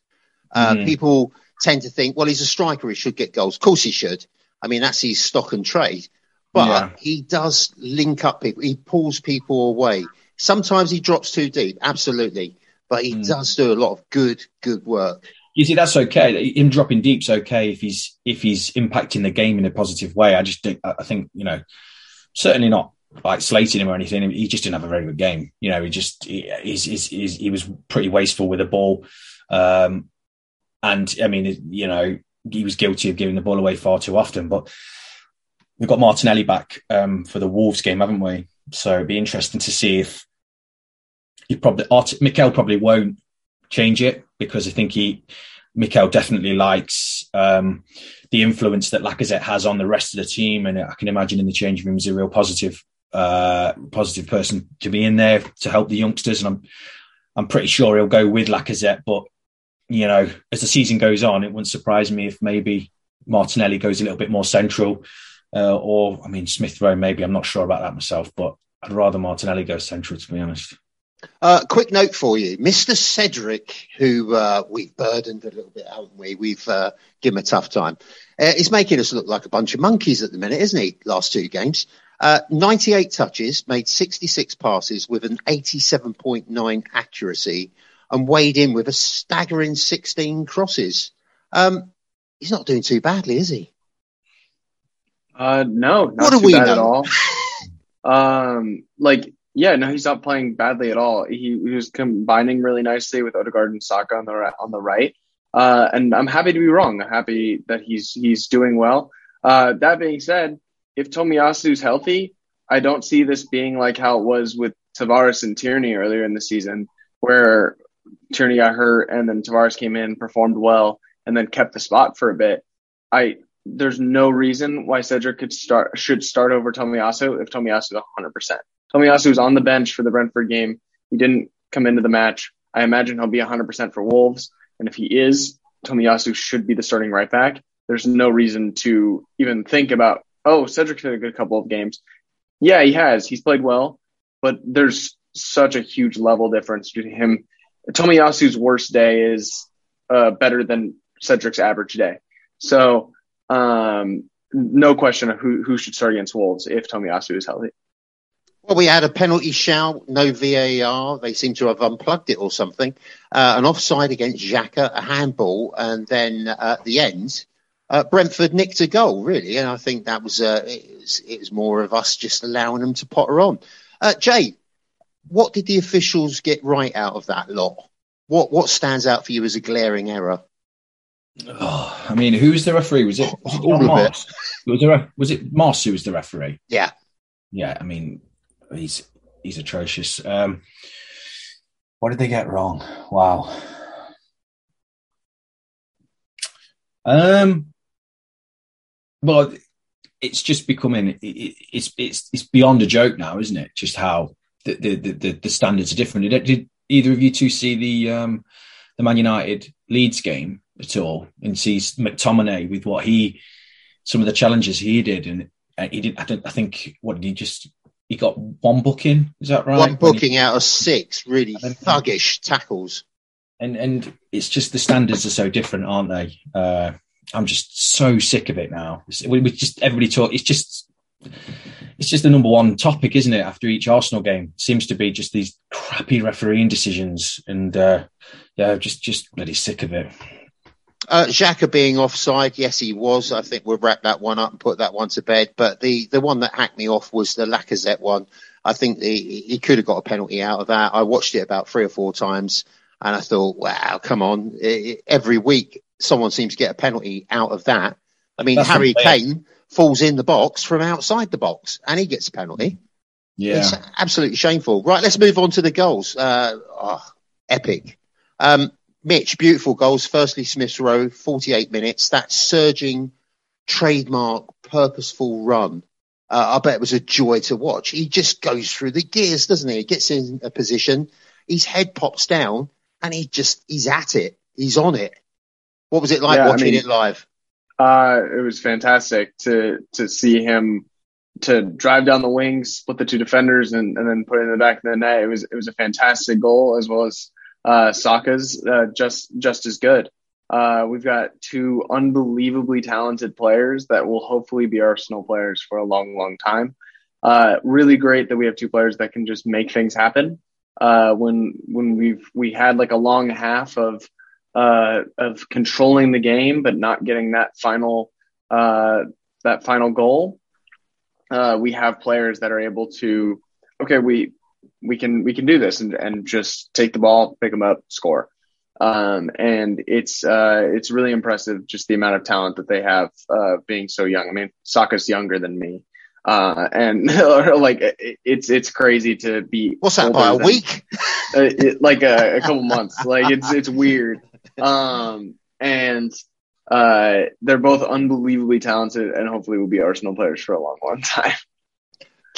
Uh, Mhm. People tend to think, well, he's a striker, he should get goals. Of course he should. I mean, that's his stock and trade. But Yeah. he does link up people, he pulls people away. Sometimes he drops too deep, absolutely. But he does do a lot of good, good work. You see, that's okay. Him dropping deep's okay if he's if he's impacting the game in a positive way. I just think I think you know certainly not like slating him or anything. He just didn't have a very good game. You know, he just he, he's, he's, he's, he was pretty wasteful with the ball, um, and I mean, you know, he was guilty of giving the ball away far too often. But we've got Martinelli back um, for the Wolves game, haven't we? so it'd be interesting to see if he probably Mikel probably won't change it because I think he Mikel definitely likes um, the influence that Lacazette has on the rest of the team, and I can imagine in the changing room he's a real positive uh, positive person to be in there to help the youngsters, and I'm I'm pretty sure he'll go with Lacazette, but you know, as the season goes on, it wouldn't surprise me if maybe Martinelli goes a little bit more central, uh, or I mean Smith Rowe. Maybe I'm not sure about that myself, but I'd rather Martinelli go central to be honest. Uh, quick note for you, Mr. Cedric, who uh, we've burdened a little bit, haven't we? We've uh, given him a tough time. Uh, he's making us look like a bunch of monkeys at the minute, isn't he? Last two games, uh, 98 touches, made 66 passes with an 87.9 accuracy, and weighed in with a staggering 16 crosses. Um, he's not doing too badly, is he? Uh, no, not What do too we bad know? at all. um, like, yeah, no, he's not playing badly at all. He, he was combining really nicely with Odegaard and Saka on the on the right. Uh, and I'm happy to be wrong. I'm happy that he's he's doing well. Uh, that being said, if Tomiyasu's healthy, I don't see this being like how it was with Tavares and Tierney earlier in the season, where Tierney got hurt and then Tavares came in, performed well, and then kept the spot for a bit. I there's no reason why Cedric could start should start over Tomiyasu if Tomiyasu is 100. percent Tomiyasu was on the bench for the Brentford game. He didn't come into the match. I imagine he'll be 100 percent for Wolves, and if he is, Tomiyasu should be the starting right back. There's no reason to even think about oh Cedric's had a good couple of games. Yeah, he has. He's played well, but there's such a huge level difference between him. Tomiyasu's worst day is uh, better than Cedric's average day. So, um, no question of who, who should start against Wolves if Tomiyasu is healthy. Well, we had a penalty shout, no VAR. They seem to have unplugged it or something. Uh, an offside against Xhaka, a handball, and then uh, at the end, uh, Brentford nicked a goal, really. And I think that was, uh, it was it was more of us just allowing them to potter on. Uh, Jay, what did the officials get right out of that lot? What what stands out for you as a glaring error? Oh, I mean, who was the referee? Was it, was it All Mars? Was, a, was it Moss who was the referee? Yeah. Yeah, I mean, he's he's atrocious. Um, what did they get wrong? Wow. Um, well, it's just becoming it, it, it's it's it's beyond a joke now, isn't it? Just how the the the, the standards are different. Did, did either of you two see the um the Man United Leeds game at all and see McTominay with what he some of the challenges he did and uh, he didn't. I, don't, I think what did he just he got one booking is that right One When he- booking out of six, really thuggish tackles. and and it's just the standards are so different, aren't they? Uh, I'm just so sick of it now. We, we just everybody talk. It's just it's just the number one topic, isn't it? After each Arsenal game, seems to be just these crappy refereeing decisions, and uh, yeah, just just bloody sick of it. Uh, Xhaka being offside, yes, he was. I think we'll wrap that one up and put that one to bed. But the, the one that hacked me off was the Lacazette one. I think the, he could have got a penalty out of that. I watched it about three or four times and I thought, wow, come on. I- I- every week someone seems to get a penalty out of that. I mean, That's Harry Kane falls in the box from outside the box and he gets a penalty. Yeah, It's absolutely shameful. Right, let's move on to the goals. Uh, oh, epic. Um, Mitch, beautiful goals. Firstly, Smith's Row, 48 minutes. That surging, trademark, purposeful run. Uh, I bet it was a joy to watch. He just goes through the gears, doesn't he? He gets in a position, his head pops down, and he just, he's at it. He's on it. What was it like Yeah, I watching mean- it live? Uh, it was fantastic to to see him to drive down the wings, split the two defenders, and, and then put it in the back of the net. It was it was a fantastic goal as well as uh, Saka's uh, just just as good. Uh, we've got two unbelievably talented players that will hopefully be Arsenal players for a long, long time. Uh, really great that we have two players that can just make things happen. Uh, when when we've we had like a long half of uh, of controlling the game but not getting that final uh, that final goal, uh, we have players that are able to okay we we can we can do this and, and just take the ball, pick them up, score. Um, and it's uh, it's really impressive just the amount of talent that they have uh, being so young. I mean, Saka's younger than me, Uh, and like it, it's it's crazy to be. What's that, by a than- week? uh, it, like a, a couple months. Like it's it's weird. Um, and uh, they're both unbelievably talented, and hopefully will be Arsenal players for a long, long time.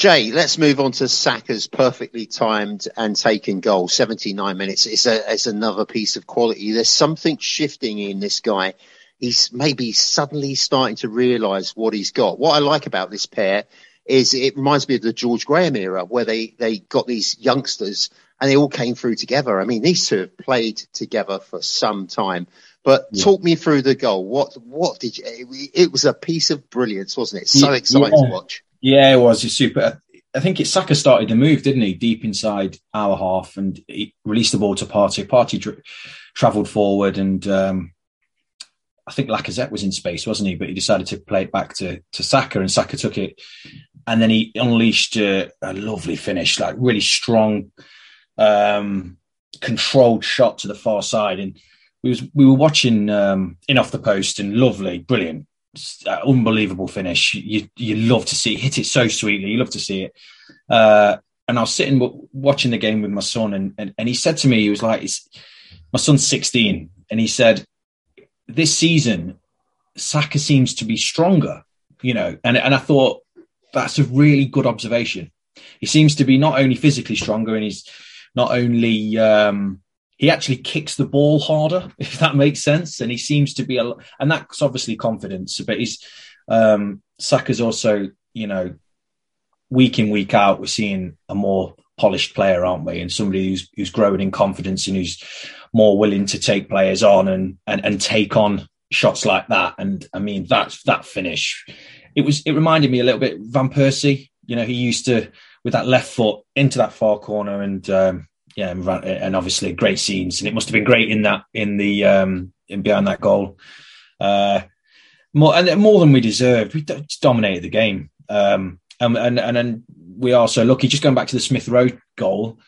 Jay, let's move on to Saka's perfectly timed and taken goal. 79 minutes. It's a, it's another piece of quality. There's something shifting in this guy. He's maybe suddenly starting to realise what he's got. What I like about this pair is it reminds me of the George Graham era where they, they got these youngsters and they all came through together. I mean, these two have played together for some time. But talk me through the goal. What what did you? It, it was a piece of brilliance, wasn't it? So Yeah, exciting yeah. to watch. Yeah, it was. It's super. I think it Saka started the move, didn't he? Deep inside our half, and he released the ball to Partey. Partey tra- travelled forward, and um, I think Lacazette was in space, wasn't he? But he decided to play it back to to Saka, and Saka took it, and then he unleashed a, a lovely finish, like really strong, um, controlled shot to the far side, and we was we were watching um, in off the post, and lovely, brilliant unbelievable finish. You you love to see it. hit it so sweetly. You love to see it. Uh, and I was sitting w- watching the game with my son, and, and and he said to me, he was like, "My son's 16," and he said, "This season, Saka seems to be stronger." You know, and and I thought that's a really good observation. He seems to be not only physically stronger, and he's not only um, he actually kicks the ball harder, if that makes sense. And he seems to be a, and that's obviously confidence, but he's, um, Saka's also, you know, week in, week out, we're seeing a more polished player, aren't we? And somebody who's, who's growing in confidence and who's more willing to take players on and, and, and take on shots like that. And I mean, that, that finish, it was, it reminded me a little bit Van Persie, you know, he used to, with that left foot into that far corner and, um, yeah, and obviously great scenes, and it must have been great in that in the um in behind that goal. Uh, more and more than we deserved. We dominated the game, um, and and and we are so lucky. Just going back to the Smith Rowe goal,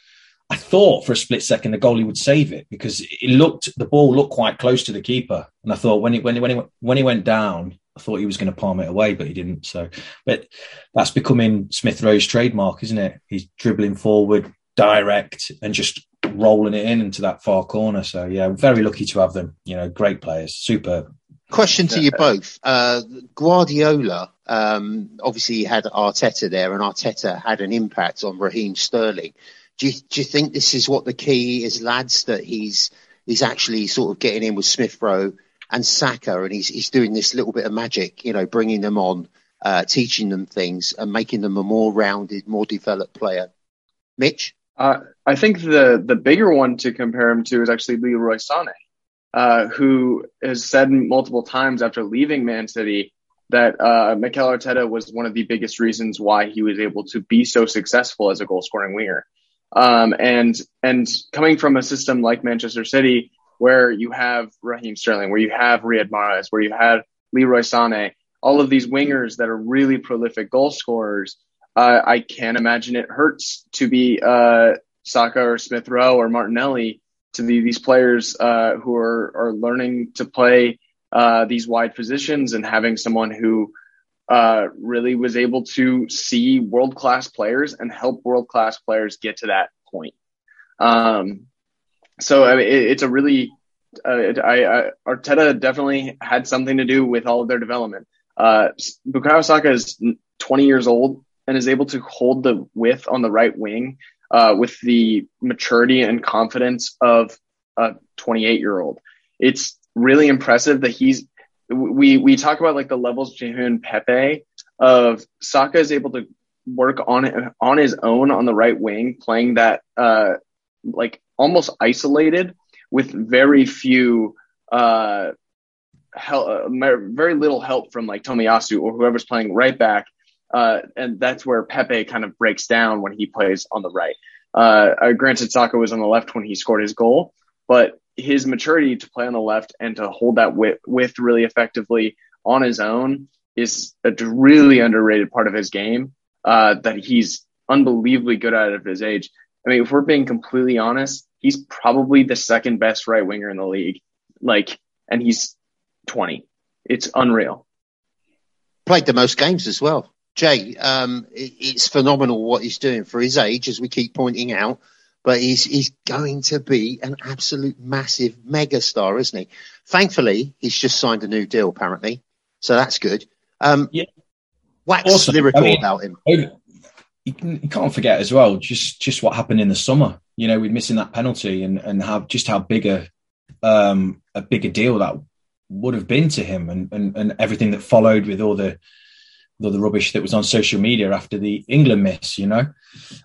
I thought for a split second the goalie would save it because it looked the ball looked quite close to the keeper, and I thought when he when he, when he, when he went down. I thought he was going to palm it away, but he didn't. So, but that's becoming Smith Rowe's trademark, isn't it? He's dribbling forward, direct, and just rolling it in into that far corner. So, yeah, very lucky to have them. You know, great players, superb. Question to you both. Uh, Guardiola, um, obviously had Arteta there and Arteta had an impact on Raheem Sterling. Do you, do you think this is what the key is, lads, that he's, he's actually sort of getting in with Smith Rowe and Saka and he's, he's doing this little bit of magic, you know, bringing them on, uh, teaching them things and making them a more rounded, more developed player? Mitch? Uh, I think the the bigger one to compare him to is actually Leroy Sané, uh, who has said multiple times after leaving Man City that uh, Mikel Arteta was one of the biggest reasons why he was able to be so successful as a goal scoring winger. Um, and and coming from a system like Manchester City, where you have Raheem Sterling, where you have Riyad Mahrez, where you had Leroy Sané, all of these wingers that are really prolific goal scorers, uh, I can't imagine it hurts to be uh, Saka or Smith Rowe or Martinelli to be these players uh, who are, are learning to play uh, these wide positions and having someone who uh, really was able to see world class players and help world class players get to that point. Um, so I mean, it, it's a really uh, I, I, Arteta definitely had something to do with all of their development. Uh, Bukayo Saka is 20 years old and is able to hold the width on the right wing uh, with the maturity and confidence of a 28 year old. It's really impressive that he's. We we talk about like the levels and Pepe. Of Saka is able to work on on his own on the right wing, playing that uh, like almost isolated with very few uh, help, uh, very little help from like Tomiyasu or whoever's playing right back. Uh, and that's where Pepe kind of breaks down when he plays on the right. Uh, uh, granted, Saka was on the left when he scored his goal, but his maturity to play on the left and to hold that width, really effectively on his own is a really underrated part of his game uh, that he's unbelievably good at at his age. I mean, if we're being completely honest, he's probably the second best right winger in the league. Like, and he's 20. It's unreal. Played the most games as well. Jay, um, it, it's phenomenal what he's doing for his age, as we keep pointing out. But he's he's going to be an absolute massive megastar, isn't he? Thankfully, he's just signed a new deal, apparently, so that's good. Um, yeah. Wax Also, lyrical I mean, about him. You, can, you can't forget as well just just what happened in the summer. You know, with missing that penalty and and how just how big a um, a bigger deal that would have been to him, and and, and everything that followed with all the all the rubbish that was on social media after the England miss. You know,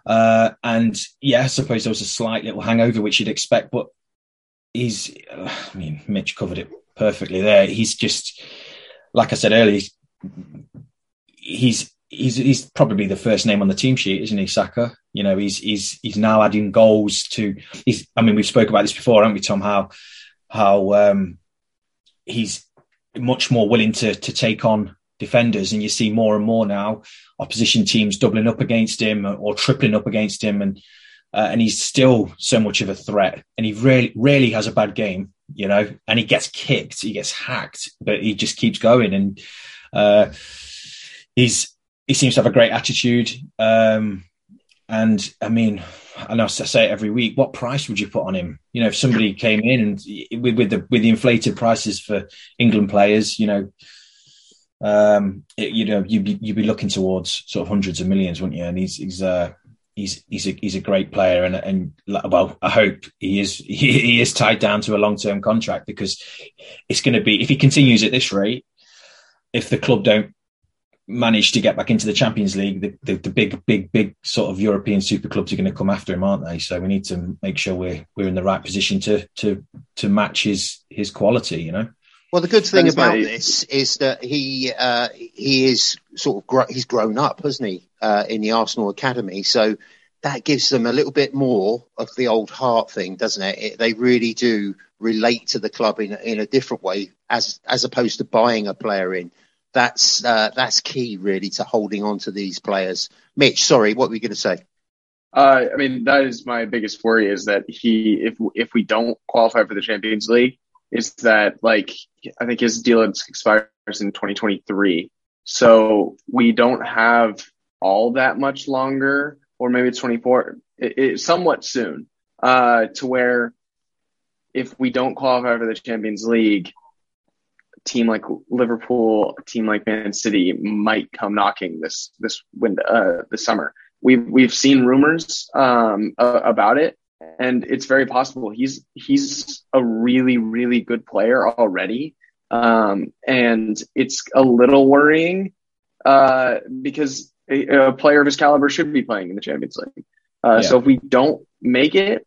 uh, and yeah, I suppose there was a slight little hangover which you'd expect, but he's. Uh, I mean, Mitch covered it perfectly there. He's just like I said earlier. He's, he's he's he's probably the first name on the team sheet, isn't he, Saka? You know, he's he's he's now adding goals to. He's. I mean, we've spoke about this before, haven't we, Tom? How how um, he's much more willing to to take on defenders, and you see more and more now opposition teams doubling up against him or tripling up against him, and uh, and he's still so much of a threat, and he really rarely has a bad game, you know, and he gets kicked, he gets hacked, but he just keeps going, and uh, he's he seems to have a great attitude. Um, and I mean, I know I say it every week. What price would you put on him? You know, if somebody came in and with, with the with the inflated prices for England players, you know, um, it, you know, you'd be you'd be looking towards sort of hundreds of millions, wouldn't you? And he's he's uh, he's he's a he's a great player, and and well, I hope he is he, he is tied down to a long term contract because it's going to be if he continues at this rate, if the club don't manage to get back into the Champions League, the, the, the big, big, big sort of European super clubs are going to come after him, aren't they? So we need to make sure we're we're in the right position to to to match his his quality. You know. Well, the good thing That is about my- this is that he uh, he is sort of gro- he's grown up, hasn't he, uh, in the Arsenal academy? So that gives them a little bit more of the old heart thing, doesn't it? it they really do relate to the club in a- in a different way, as as opposed to buying a player in. That's uh, that's key, really, to holding on to these players. Mitch, sorry, what were you going to say? Uh, I mean, that is my biggest worry is that he, if if we don't qualify for the Champions League, is that like I think his deal expires in 2023, so we don't have all that much longer, or maybe it's 24, it, it, somewhat soon, uh, to where if we don't qualify for the Champions League, team like Liverpool, team like Man City might come knocking this this window uh, this summer. We've we've seen rumors um, uh, about it, and it's very possible. He's he's a really really good player already, um, and it's a little worrying uh, because a, a player of his caliber should be playing in the Champions League. Uh, So if we don't make it,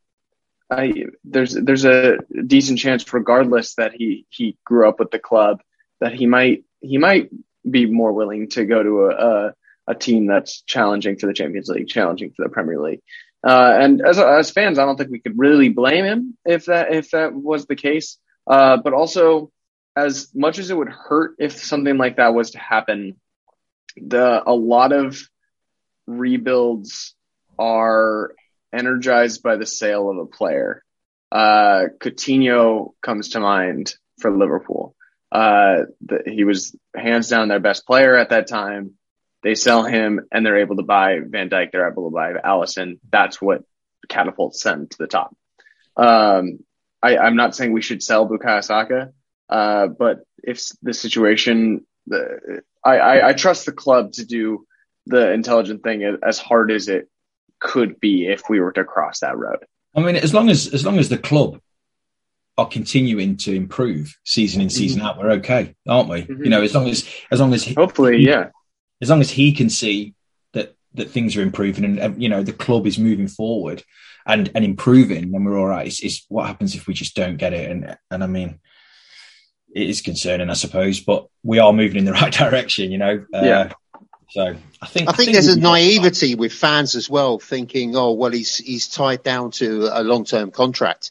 I, there's there's a decent chance, regardless that he he grew up with the club, that he might he might be more willing to go to a a, a team that's challenging for the Champions League, challenging for the Premier League. Uh, and as as fans, I don't think we could really blame him if that if that was the case. Uh, but also, as much as it would hurt if something like that was to happen, the a lot of rebuilds are energized by the sale of a player. Uh, Coutinho comes to mind for Liverpool. Uh, the, he was hands down their best player at that time. They sell him and they're able to buy Van Dijk. They're able to buy Alisson. That's what catapults them to the top. Um, I, I'm not saying we should sell Bukayo Saka, uh, but if the situation, the, I, I, I trust the club to do the intelligent thing as hard as it could be if we were to cross that road. I mean, as long as as long as the club are continuing to improve season in season Mm-hmm. out, we're okay, aren't we? You know, as long as as long as he, hopefully, yeah, as long as he can see that that things are improving and uh, you know the club is moving forward and and improving, then we're all right. It's, it's what happens if we just don't get it, and and I mean. It is concerning, I suppose, but we are moving in the right direction, you know. Uh, Yeah. So I think I think there's a we'll naivety with fans as well, thinking, "Oh, well, he's he's tied down to a long-term contract."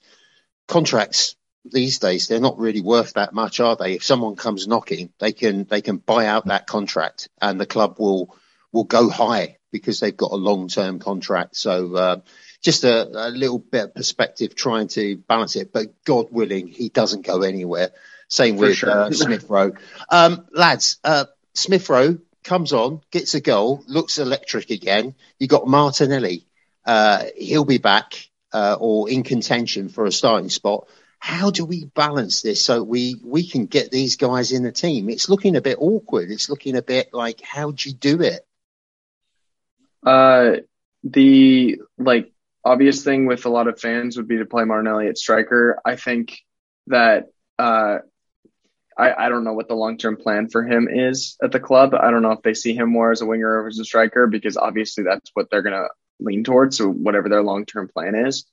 Contracts these days they're not really worth that much, are they? If someone comes knocking, they can they can buy out that contract, and the club will will go high because they've got a long-term contract. So uh, just a, a little bit of perspective, trying to balance it. But God willing, he doesn't go anywhere. Same For with sure. uh, Smith Rowe. Um, lads, uh, Smith Rowe comes on, gets a goal, looks electric again. You got Martinelli. Uh, he'll be back uh, or in contention for a starting spot. How do we balance this so we we can get these guys in the team? It's looking a bit awkward. It's looking a bit like how do you do it? Uh, the like obvious thing with a lot of fans would be to play Martinelli at striker. I think that uh, I, I don't know what the long term plan for him is at the club. I don't know if they see him more as a winger or as a striker because obviously that's what they're gonna lean towards. So whatever their long term plan is,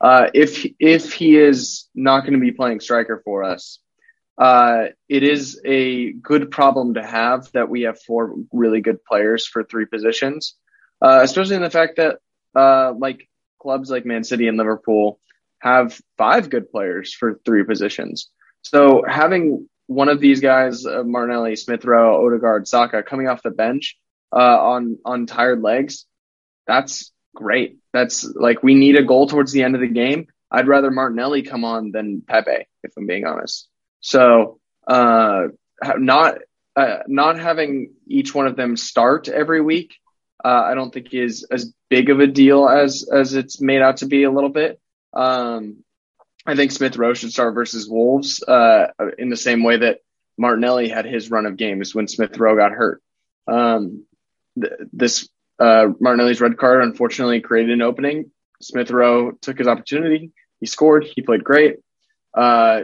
uh, if if he is not going to be playing striker for us, uh, it is a good problem to have that we have four really good players for three positions, uh, especially in the fact that uh, like clubs like Man City and Liverpool have five good players for three positions. So having one of these guys, uh, Martinelli, Smith Rowe, Odegaard, Saka, coming off the bench uh, on on tired legs, that's great. That's like we need a goal towards the end of the game. I'd rather Martinelli come on than Pepe, if I'm being honest. So uh, not uh, not having each one of them start every week, uh, I don't think is as big of a deal as as it's made out to be a little bit. Um, I think Smith Rowe should start versus Wolves uh, in the same way that Martinelli had his run of games when Smith Rowe got hurt. Um, th- this uh, Martinelli's red card unfortunately created an opening. Smith Rowe took his opportunity. He scored. He played great. Uh,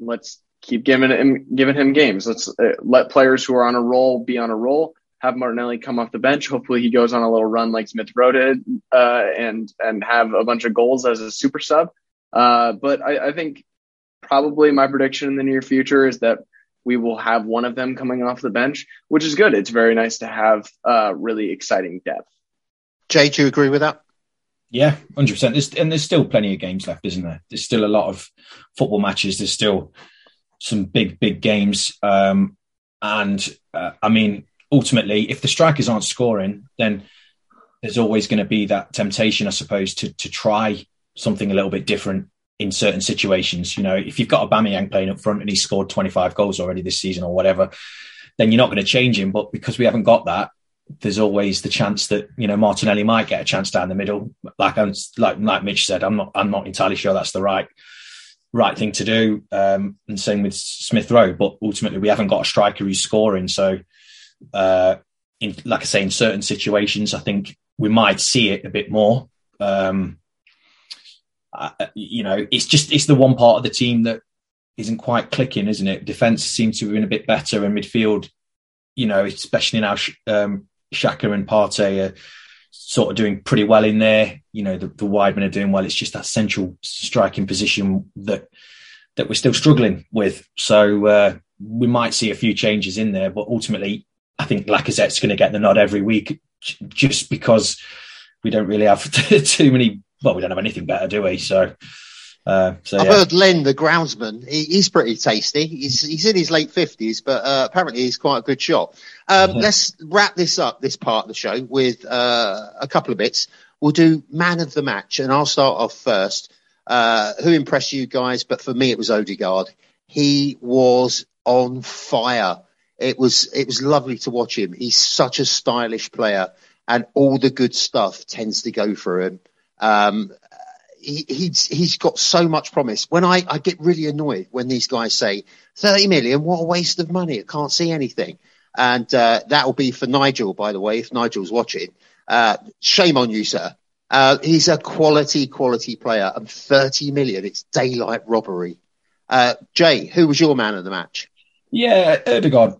let's keep giving him giving him games. Let's uh, let players who are on a roll be on a roll. Have Martinelli come off the bench. Hopefully, he goes on a little run like Smith Rowe did, uh, and and have a bunch of goals as a super sub. Uh, but I, I think probably my prediction in the near future is that we will have one of them coming off the bench, which is good. It's very nice to have uh, really exciting depth. Jay, do you agree with that? Yeah, hundred percent. And there's still plenty of games left, isn't there? There's still a lot of football matches. There's still some big, big games. Um, and uh, I mean, ultimately, if the strikers aren't scoring, then there's always going to be that temptation, I suppose, to to try something a little bit different in certain situations. You know, if you've got a Aubameyang playing up front and he's scored 25 goals already this season or whatever, then you're not going to change him. But because we haven't got that, there's always the chance that you know Martinelli might get a chance down the middle. Like like like Mitch said, I'm not I'm not entirely sure that's the right right thing to do. Um, and same with Smith Rowe. But ultimately, we haven't got a striker who's scoring. So, uh, in like I say, in certain situations, I think we might see it a bit more. Um, uh, you know, it's just it's the one part of the team that isn't quite clicking, isn't it? Defense seems to have been a bit better, and midfield, you know, especially now um, Xhaka and Partey are sort of doing pretty well in there. You know, the, the widemen are doing well. It's just that central striking position that that we're still struggling with. So uh, we might see a few changes in there, but ultimately, I think Lacazette's going to get the nod every week, just because we don't really have too many well, we don't have anything better, do we? So, uh, so I've yeah. heard Len, the groundsman, he, he's pretty tasty. He's, he's in his late fifties, but uh, apparently he's quite a good shot. Um, Mm-hmm. Let's wrap this up, this part of the show, with uh, a couple of bits. We'll do man of the match, and I'll start off first. Uh, who impressed you guys? But for me, it was Odegaard. He was on fire. It was it was lovely to watch him. He's such a stylish player, and all the good stuff tends to go for him. Um, he, he's he's got so much promise. When I, I get really annoyed when these guys say thirty million, what a waste of money! I can't see anything. And uh, that will be for Nigel, by the way, if Nigel's watching. Uh, shame on you, sir. Uh, he's a quality, quality player, and thirty million. It's daylight robbery. Uh, Jay, who was your man of the match? Yeah, Odegaard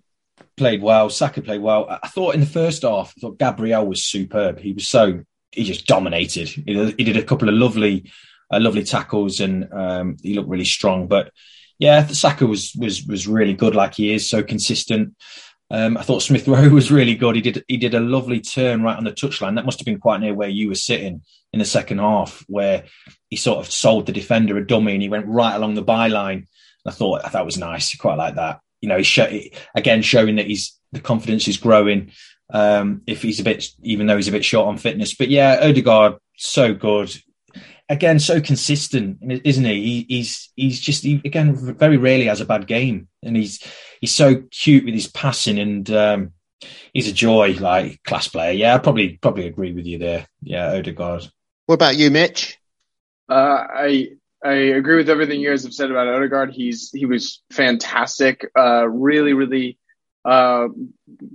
played well. Saka played well. I thought in the first half, I thought Gabriel was superb. He was so he just dominated. He did, he did a couple of lovely, uh, lovely tackles, and um, he looked really strong. But yeah, Saka was was was really good, like he is, so consistent. Um, I thought Smith Rowe was really good. He did he did a lovely turn right on the touchline. That must have been quite near where you were sitting in the second half, where he sort of sold the defender a dummy and he went right along the byline. I thought I thought was nice, quite like that. You know, he's show, again showing that he's the confidence is growing. Um, if he's a bit, even though he's a bit short on fitness, but yeah, Odegaard so good. Again, so consistent, isn't he? he he's he's just he, again very rarely has a bad game, and he's he's so cute with his passing and um, he's a joy, like class player. Yeah, I probably probably agree with you there. Yeah, Odegaard. What about you, Mitch? Uh, I I agree with everything you guys have said about Odegaard. He's he was fantastic. Uh, really, really uh,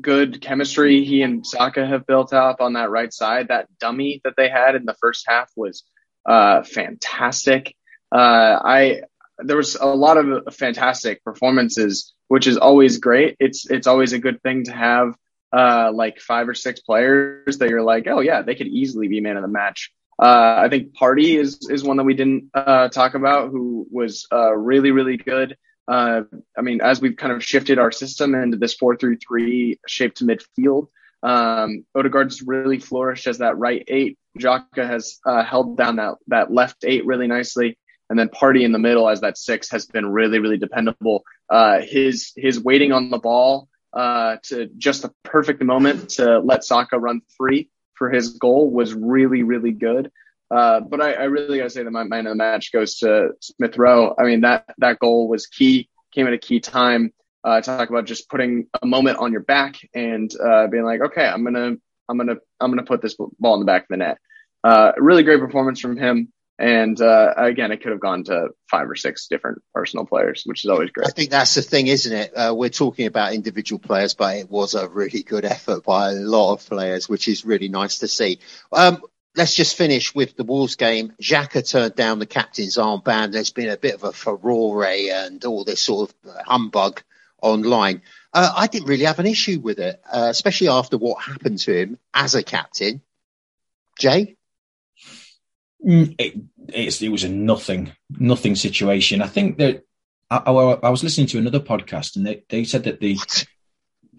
good chemistry he and Saka have built up on that right side. That dummy that they had in the first half was uh, fantastic. Uh, I there was a lot of fantastic performances, which is always great. It's it's always a good thing to have uh, like five or six players that you're like, oh yeah, they could easily be man of the match. Uh, I think Partey is is one that we didn't uh, talk about, who was uh, really really good. Uh, I mean, as we've kind of shifted our system into this four three three shape to midfield, um, Odegaard's really flourished as that right eight. Xhaka has uh, held down that that left eight really nicely, and then Partey in the middle as that six has been really really dependable. Uh, his his waiting on the ball to just the perfect moment to let Saka run free for his goal was really, really good. Uh, but I, I, really gotta say that my man of the match goes to Smith Rowe. I mean that that goal was key, came at a key time. Uh, talk about just putting a moment on your back and uh, being like, okay, I'm gonna, I'm gonna, I'm gonna put this ball in the back of the net. Uh, really great performance from him. And uh, again, it could have gone to five or six different Arsenal players, which is always great. I think that's the thing, isn't it? Uh, we're talking about individual players, but it was a really good effort by a lot of players, which is really nice to see. Um, let's just finish with the Wolves game. Xhaka turned down the captain's armband. There's been a bit of a furore and all this sort of humbug online. Uh, I didn't really have an issue with it, uh, especially after what happened to him as a captain. Jay? Mm, it, it was a nothing, nothing situation. I think that I, I, I, was listening to another podcast and they, they said that the.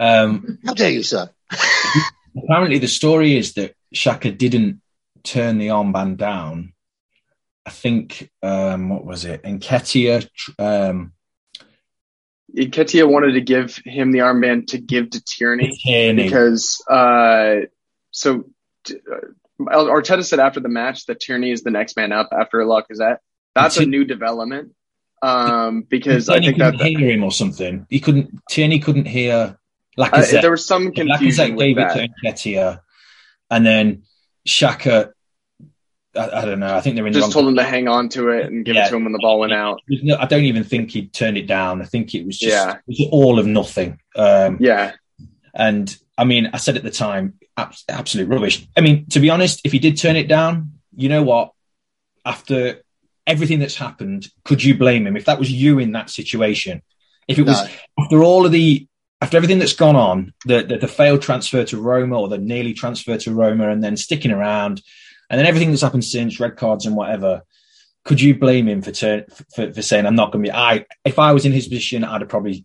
Um, How dare you, sir? apparently, the story is that Xhaka didn't turn the armband down. I think, um, what was it? Nketiah. Um, Nketiah wanted to give him the armband to give to Tierney, Tierney. because uh, so Arteta said after the match that Tierney is the next man up after Lacazette. That's a new development um, because Tierney I think that couldn't hear him or something. He couldn't. Tierney couldn't hear Lacazette. Uh, there was some confusion Lacazette with gave that. it to Nketiah, and then Xhaka. I, I don't know. I think they're in the just wrong told him to hang on to it and give Yeah. it to him when the ball went out. No- I don't even think he turned it down. I think it was just Yeah. it was all of nothing. Um, yeah. And I mean, I said at the time, abs- absolute rubbish. I mean, to be honest, if he did turn it down, you know what? After everything that's happened, could you blame him? If that was you in that situation, if it was after all of the after everything that's gone on, the, the the failed transfer to Roma or the nearly transfer to Roma, and then sticking around, and then everything that's happened since, red cards and whatever, could you blame him for turn for, for saying I'm not going to be? I if I was in his position, I'd have probably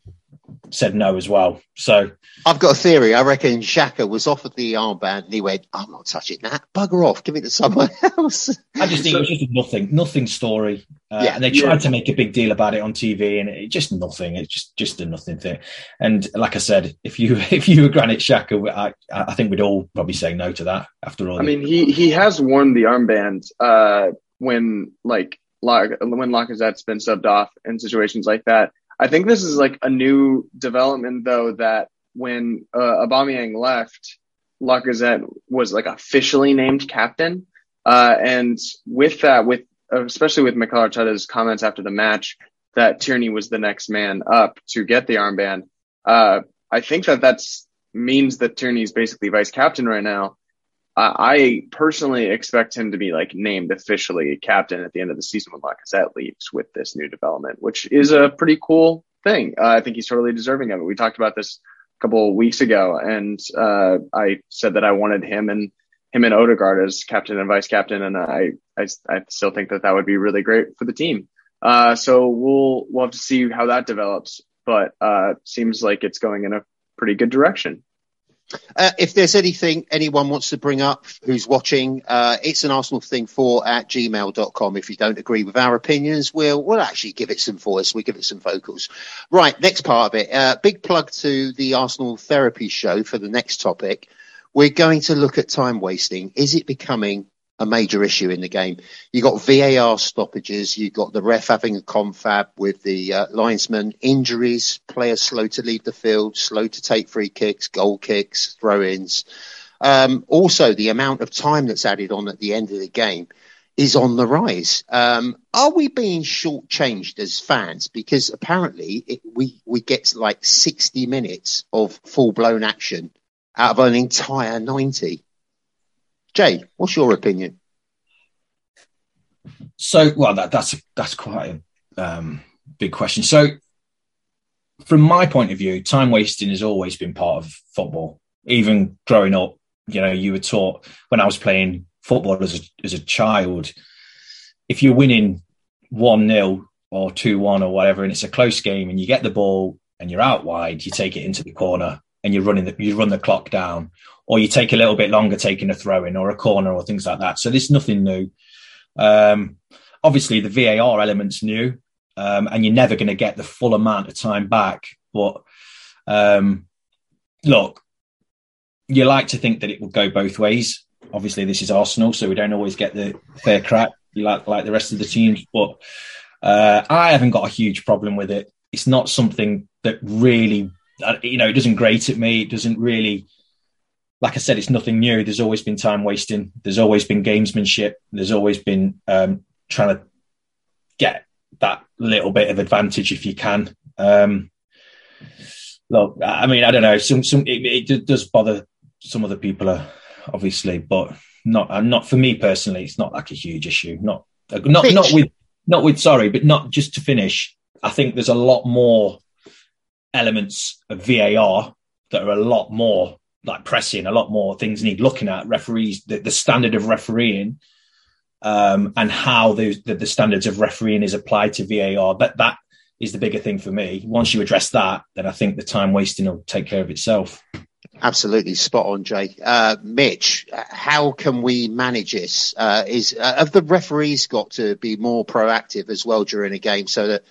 said no as well. So I've got a theory. I reckon Xhaka was offered the armband and he went, I'm not touching that. Bugger off. Give it to someone else. I just think it was just a nothing, nothing story. Uh, Yeah. and they tried Yeah. to make a big deal about it on TV, and it just nothing. It's just just a nothing thing. And like I said, if you if you were Granit Xhaka, I I think we'd all probably say no to that after all. I mean, he he has worn the armband uh, when like La- when Lacazette's been subbed off in situations like that. I think this is like a new development though that when uh, Aubameyang left, Lacazette was like officially named captain, uh, and with that, with especially with Mikel Arteta's comments after the match that Tierney was the next man up to get the armband. Uh, I think that that's means that Tierney's basically vice captain right now. I personally expect him to be like named officially captain at the end of the season when Lacazette leaves with this new development, which is a pretty cool thing. Uh, I think he's totally deserving of it. We talked about this a couple of weeks ago, and uh, I said that I wanted him and him and Odegaard as captain and vice captain, and I I, I still think that that would be really great for the team. Uh, so we'll we'll have to see how that develops, but uh, seems like it's going in a pretty good direction. Uh, if there's anything anyone wants to bring up who's watching, uh, it's an Arsenal thing four at gmail.com. If you don't agree with our opinions, we'll, we'll actually give it some voice. We give it some vocals. Right. Next part of it. Uh, big plug to the Arsenal therapy show for the next topic. We're going to look at time wasting. Is it becoming a major issue in the game. You got VAR stoppages. You got the ref having a confab with the uh, linesman. Injuries, players slow to leave the field, slow to take free kicks, goal kicks, throw-ins. Um, also, the amount of time that's added on at the end of the game is on the rise. Um, are we being shortchanged as fans? Because apparently it, we we get like sixty minutes of full blown action out of an entire ninety. Jay, what's your opinion? So, well, that, that's that's quite a um, big question. So, from my point of view, time wasting has always been part of football. Even growing up, you know, you were taught when I was playing football as a, as a child, if you're winning one 0 or two one or whatever, and it's a close game, and you get the ball and you're out wide, you take it into the corner and you're running the, you run the clock down, or you take a little bit longer taking a throw in or a corner or things like that. So there's nothing new. Um, obviously, the VAR element's new, um, and you're never going to get the full amount of time back. But um, look, you like to think that it will go both ways. Obviously, this is Arsenal, so we don't always get the fair crack like like the rest of the teams. But uh, I haven't got a huge problem with it. It's not something that really, you know, it doesn't grate at me. It doesn't really like I said, it's nothing new. There's always been time wasting. There's always been gamesmanship. There's always been um, trying to get that little bit of advantage if you can. Um, look, I mean, I don't know. Some, some, it, it does bother some other people, uh, obviously, but not, uh, not for me personally. It's not like a huge issue. Not, uh, not, not with, not with. Sorry, but not just to finish. I think there's a lot more elements of VAR that are a lot more like pressing, a lot more things need looking at. Referees, the, the standard of refereeing, um, and how the, the, the standards of refereeing is applied to VAR. But that is the bigger thing for me. Once you address that, then I think the time wasting will take care of itself. Absolutely spot on, Jake. Uh, Mitch, how can we manage this? Uh, is uh, have the referees got to be more proactive as well during a game so that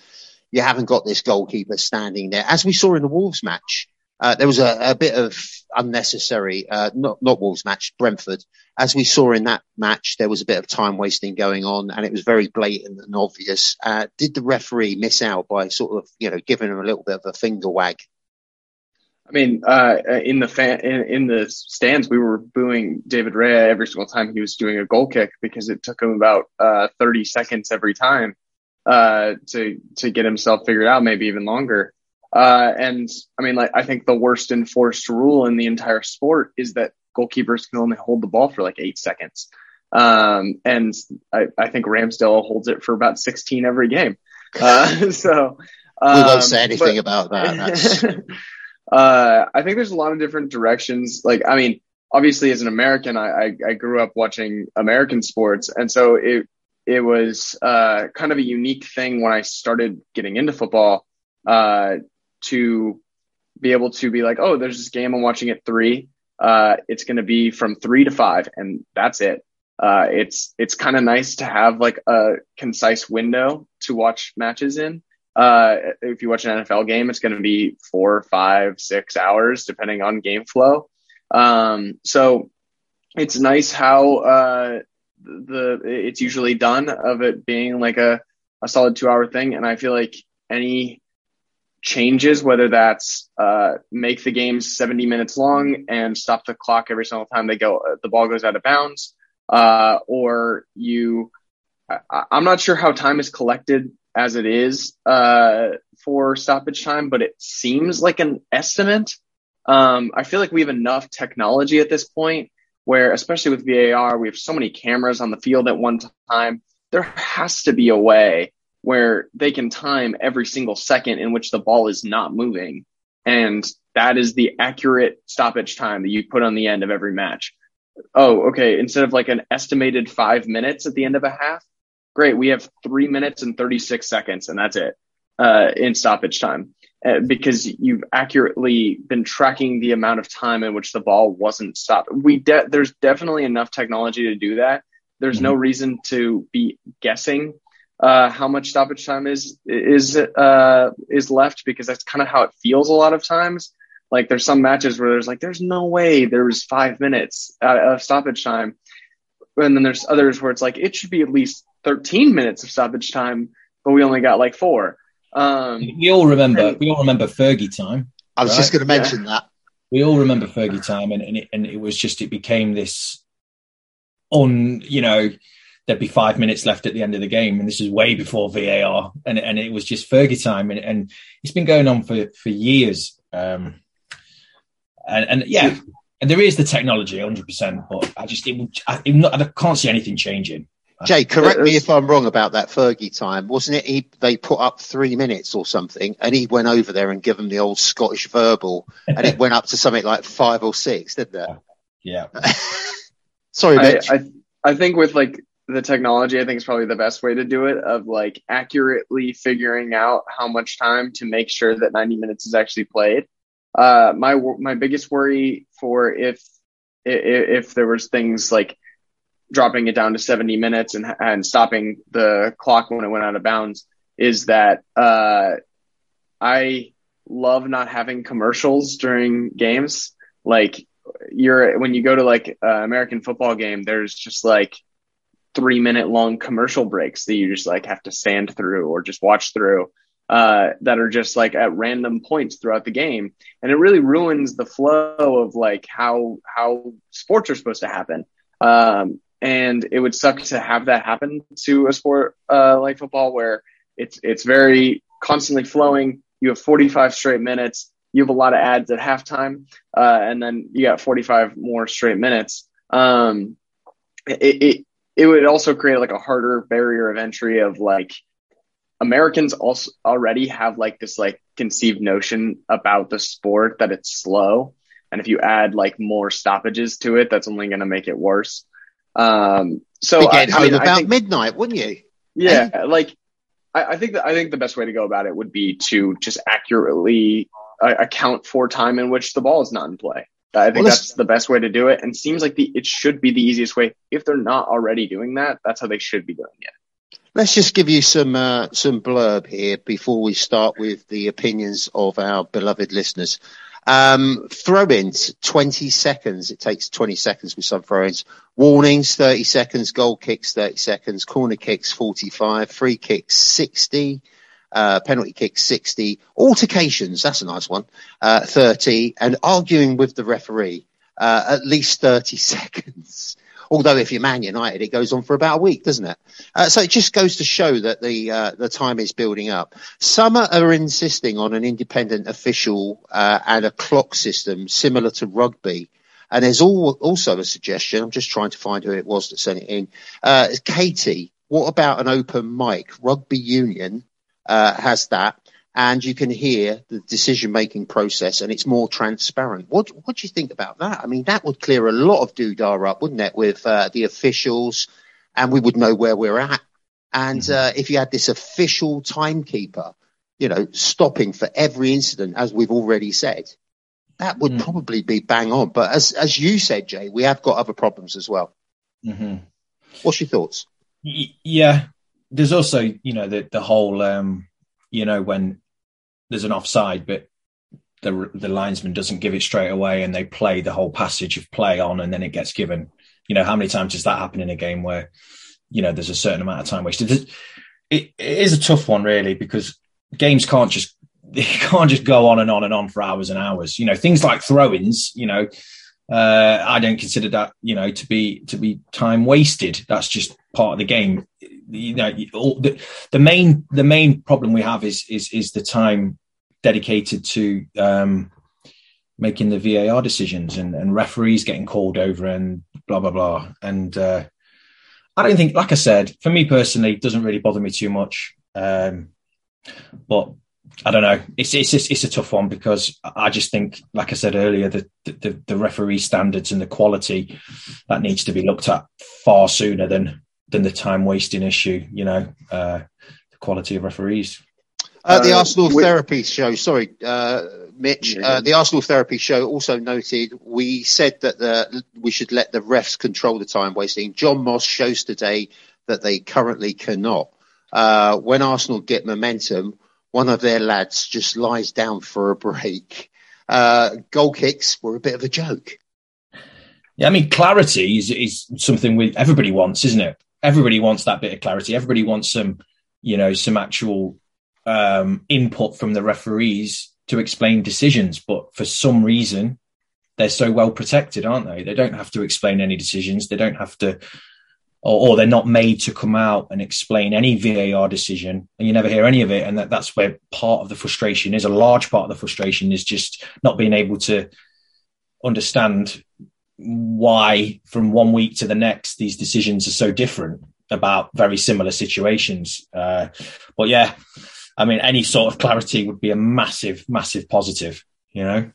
you haven't got this goalkeeper standing there, as we saw in the Wolves match. Uh, there was a, a, bit of unnecessary, uh, not, not Wolves match, Brentford. As we saw in that match, there was a bit of time wasting going on and it was very blatant and obvious. Uh, did the referee miss out by sort of, you know, giving him a little bit of a finger wag? I mean, uh, in the fan, in, in, the stands, we were booing David Raya every single time he was doing a goal kick because it took him about uh, 30 seconds every time uh, to to get himself figured out, maybe even longer. Uh, and I mean, like, I think the worst enforced rule in the entire sport is that goalkeepers can only hold the ball for like eight seconds. Um, and I, I, think Ramsdale holds it for about 16 every game. Uh, so, um, we won't say anything but, about that. uh, I think there's a lot of different directions. Like, I mean, obviously as an American, I, I, I grew up watching American sports. And so it, it was, uh, kind of a unique thing when I started getting into football, uh, to be able to be like, oh, there's this game I'm watching at three. Uh, it's going to be from three to five, and that's it. Uh, it's it's kind of nice to have like a concise window to watch matches in. Uh, if you watch an NFL game, it's going to be four, five, six hours, depending on game flow. Um, so it's nice how uh, the it's usually done of it being like a, a solid two hour thing, and I feel like any changes, whether that's uh, make the game 70 minutes long and stop the clock every single time they go, the ball goes out of bounds, uh, or you, I, am not sure how time is collected as it is uh, for stoppage time, but it seems like an estimate. Um, I feel like we have enough technology at this point where, especially with VAR, we have so many cameras on the field at one time. There has to be a way where they can time every single second in which the ball is not moving. And that is the accurate stoppage time that you put on the end of every match. Oh, okay. Instead of like an estimated five minutes at the end of a half, great. We have three minutes and 36 seconds and that's it, uh, in stoppage time. Uh, because you've accurately been tracking the amount of time in which the ball wasn't stopped. We de- there's definitely enough technology to do that. There's mm-hmm. no reason to be guessing uh, how much stoppage time is is uh, is left because that's kind of how it feels a lot of times. Like there's some matches where there's like there's no way there's five minutes of stoppage time. and then there's others where it's like it should be at least 13 minutes of stoppage time, but we only got like four. Um, we all remember. we all remember Fergie time. I was just going to mention that. We all remember Fergie time, and and it, and it was just it became this on you know there'd be five minutes left at the end of the game, and this is way before VAR, and and it was just Fergie time, and, and it's been going on for for years. Um, and and yeah, and there is the technology, hundred percent, but I just it, I, it not, I can't see anything changing. Jay, uh, correct me uh, uh, if I'm wrong about that Fergie time. Wasn't it? He they put up three minutes or something, and he went over there and gave them the old Scottish verbal, and it went up to something like five or six, didn't it? Yeah. Sorry, I. I I think with like the technology, I think is probably the best way to do it of like accurately figuring out how much time to make sure that 90 minutes is actually played. Uh, my my biggest worry for if if, if there was things like dropping it down to 70 minutes and and stopping the clock when it went out of bounds is that uh, I love not having commercials during games. Like you're when you go to like uh, American football game, there's just like three minute long commercial breaks that you just like have to stand through or just watch through uh, that are just like at random points throughout the game, and it really ruins the flow of like how how sports are supposed to happen. Um, and it would suck to have that happen to a sport uh, like football, where it's it's very constantly flowing. You have 45 straight minutes. You have a lot of ads at halftime, uh, and then you got 45 more straight minutes. Um, it, it it would also create like a harder barrier of entry of like Americans also already have like this like conceived notion about the sport that it's slow. And if you add like more stoppages to it, that's only going to make it worse. Um, so getting I, I home mean, I about think- midnight, wouldn't you? yeah, like I, I think that I think the best way to go about it would be to just accurately uh, account for time in which the ball is not in play. I think Well, that's the best way to do it, and seems like the it should be the easiest way. If they're not already doing that, that's how they should be doing it. Let's just give you some uh, some blurb here before we start with the opinions of our beloved listeners. Um, throw-ins, 20 seconds. It takes 20 seconds with some throw-ins. Warnings, 30 seconds. Goal kicks, 30 seconds. Corner kicks, 45. Free kicks, 60. Uh, penalty kicks, 60. Altercations, that's a nice one, uh, 30. And arguing with the referee, uh, at least 30 seconds. Although if you're Man United, it goes on for about a week, doesn't it? Uh, so it just goes to show that the uh, the time is building up. Some are- insisting on an independent official uh, and a clock system similar to rugby. And there's all, also a suggestion. I'm just trying to find who it was that sent it in. Uh, Katie, what about an open mic? Rugby Union uh, has that, and you can hear the decision making process, and it's more transparent. What What do you think about that? I mean, that would clear a lot of doodah up, wouldn't it, with uh, the officials, and we would know where we're at. And uh, if you had this official timekeeper, you know, stopping for every incident, as we've already said, that would probably be bang on. But as as you said, Jay, we have got other problems as well. Mm-hmm. What's your thoughts? Y- yeah there's also you know the the whole um you know when there's an offside but the the linesman doesn't give it straight away and they play the whole passage of play on and then it gets given you know how many times does that happen in a game where you know there's a certain amount of time wasted it, it is a tough one really because games can't just they can't just go on and on and on for hours and hours you know things like throw-ins you know uh, I don't consider that, you know, to be to be time wasted. That's just part of the game. You know, all, the, the main the main problem we have is is is the time dedicated to um, making the VAR decisions and, and referees getting called over and blah blah blah. And uh, I don't think, like I said, for me personally, it doesn't really bother me too much. Um, but I don't know. It's it's it's, a tough one because I just think, like I said earlier, the, the the referee standards and the quality that needs to be looked at far sooner than than the time wasting issue. You know, uh, the quality of referees. Uh, the Uh, Arsenal we- therapy show. Sorry, uh, Mitch. Uh, the Arsenal therapy show also noted we said that the, we should let the refs control the time wasting. Jon Moss shows today that they currently cannot. Uh, when Arsenal get momentum, one of their lads just lies down for a break. Uh, goal kicks were a bit of a joke. Yeah, I mean, clarity is, is something we everybody wants, isn't it? Everybody wants that bit of clarity. Everybody wants some, you know, some actual um, input from the referees to explain decisions. But for some reason, they're so well protected, aren't they? They don't have to explain any decisions. They don't have to, or, or they're not made to come out and explain any VAR decision, and you never hear any of it. And that, that's where part of the frustration is. A large part of the frustration is just not being able to understand why from one week to the next these decisions are so different about very similar situations. Uh, but yeah, I mean, any sort of clarity would be a massive, massive positive. You know.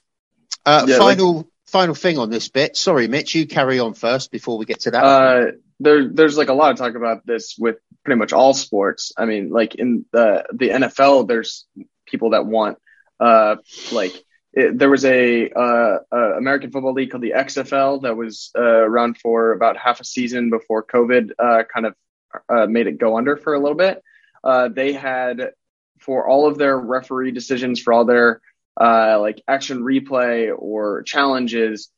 Uh, Yeah, like- final final thing on this bit. Sorry, Mitch, you carry on first before we get to that. Uh, there, there's like a lot of talk about this with pretty much all sports. I mean, like in the the NFL, there's people that want, uh, like it, there was a uh, American Football League called the XFL that was uh, around for about half a season before COVID uh, kind of uh, made it go under for a little bit. They had for all of their referee decisions, for all their like action replay or challenges,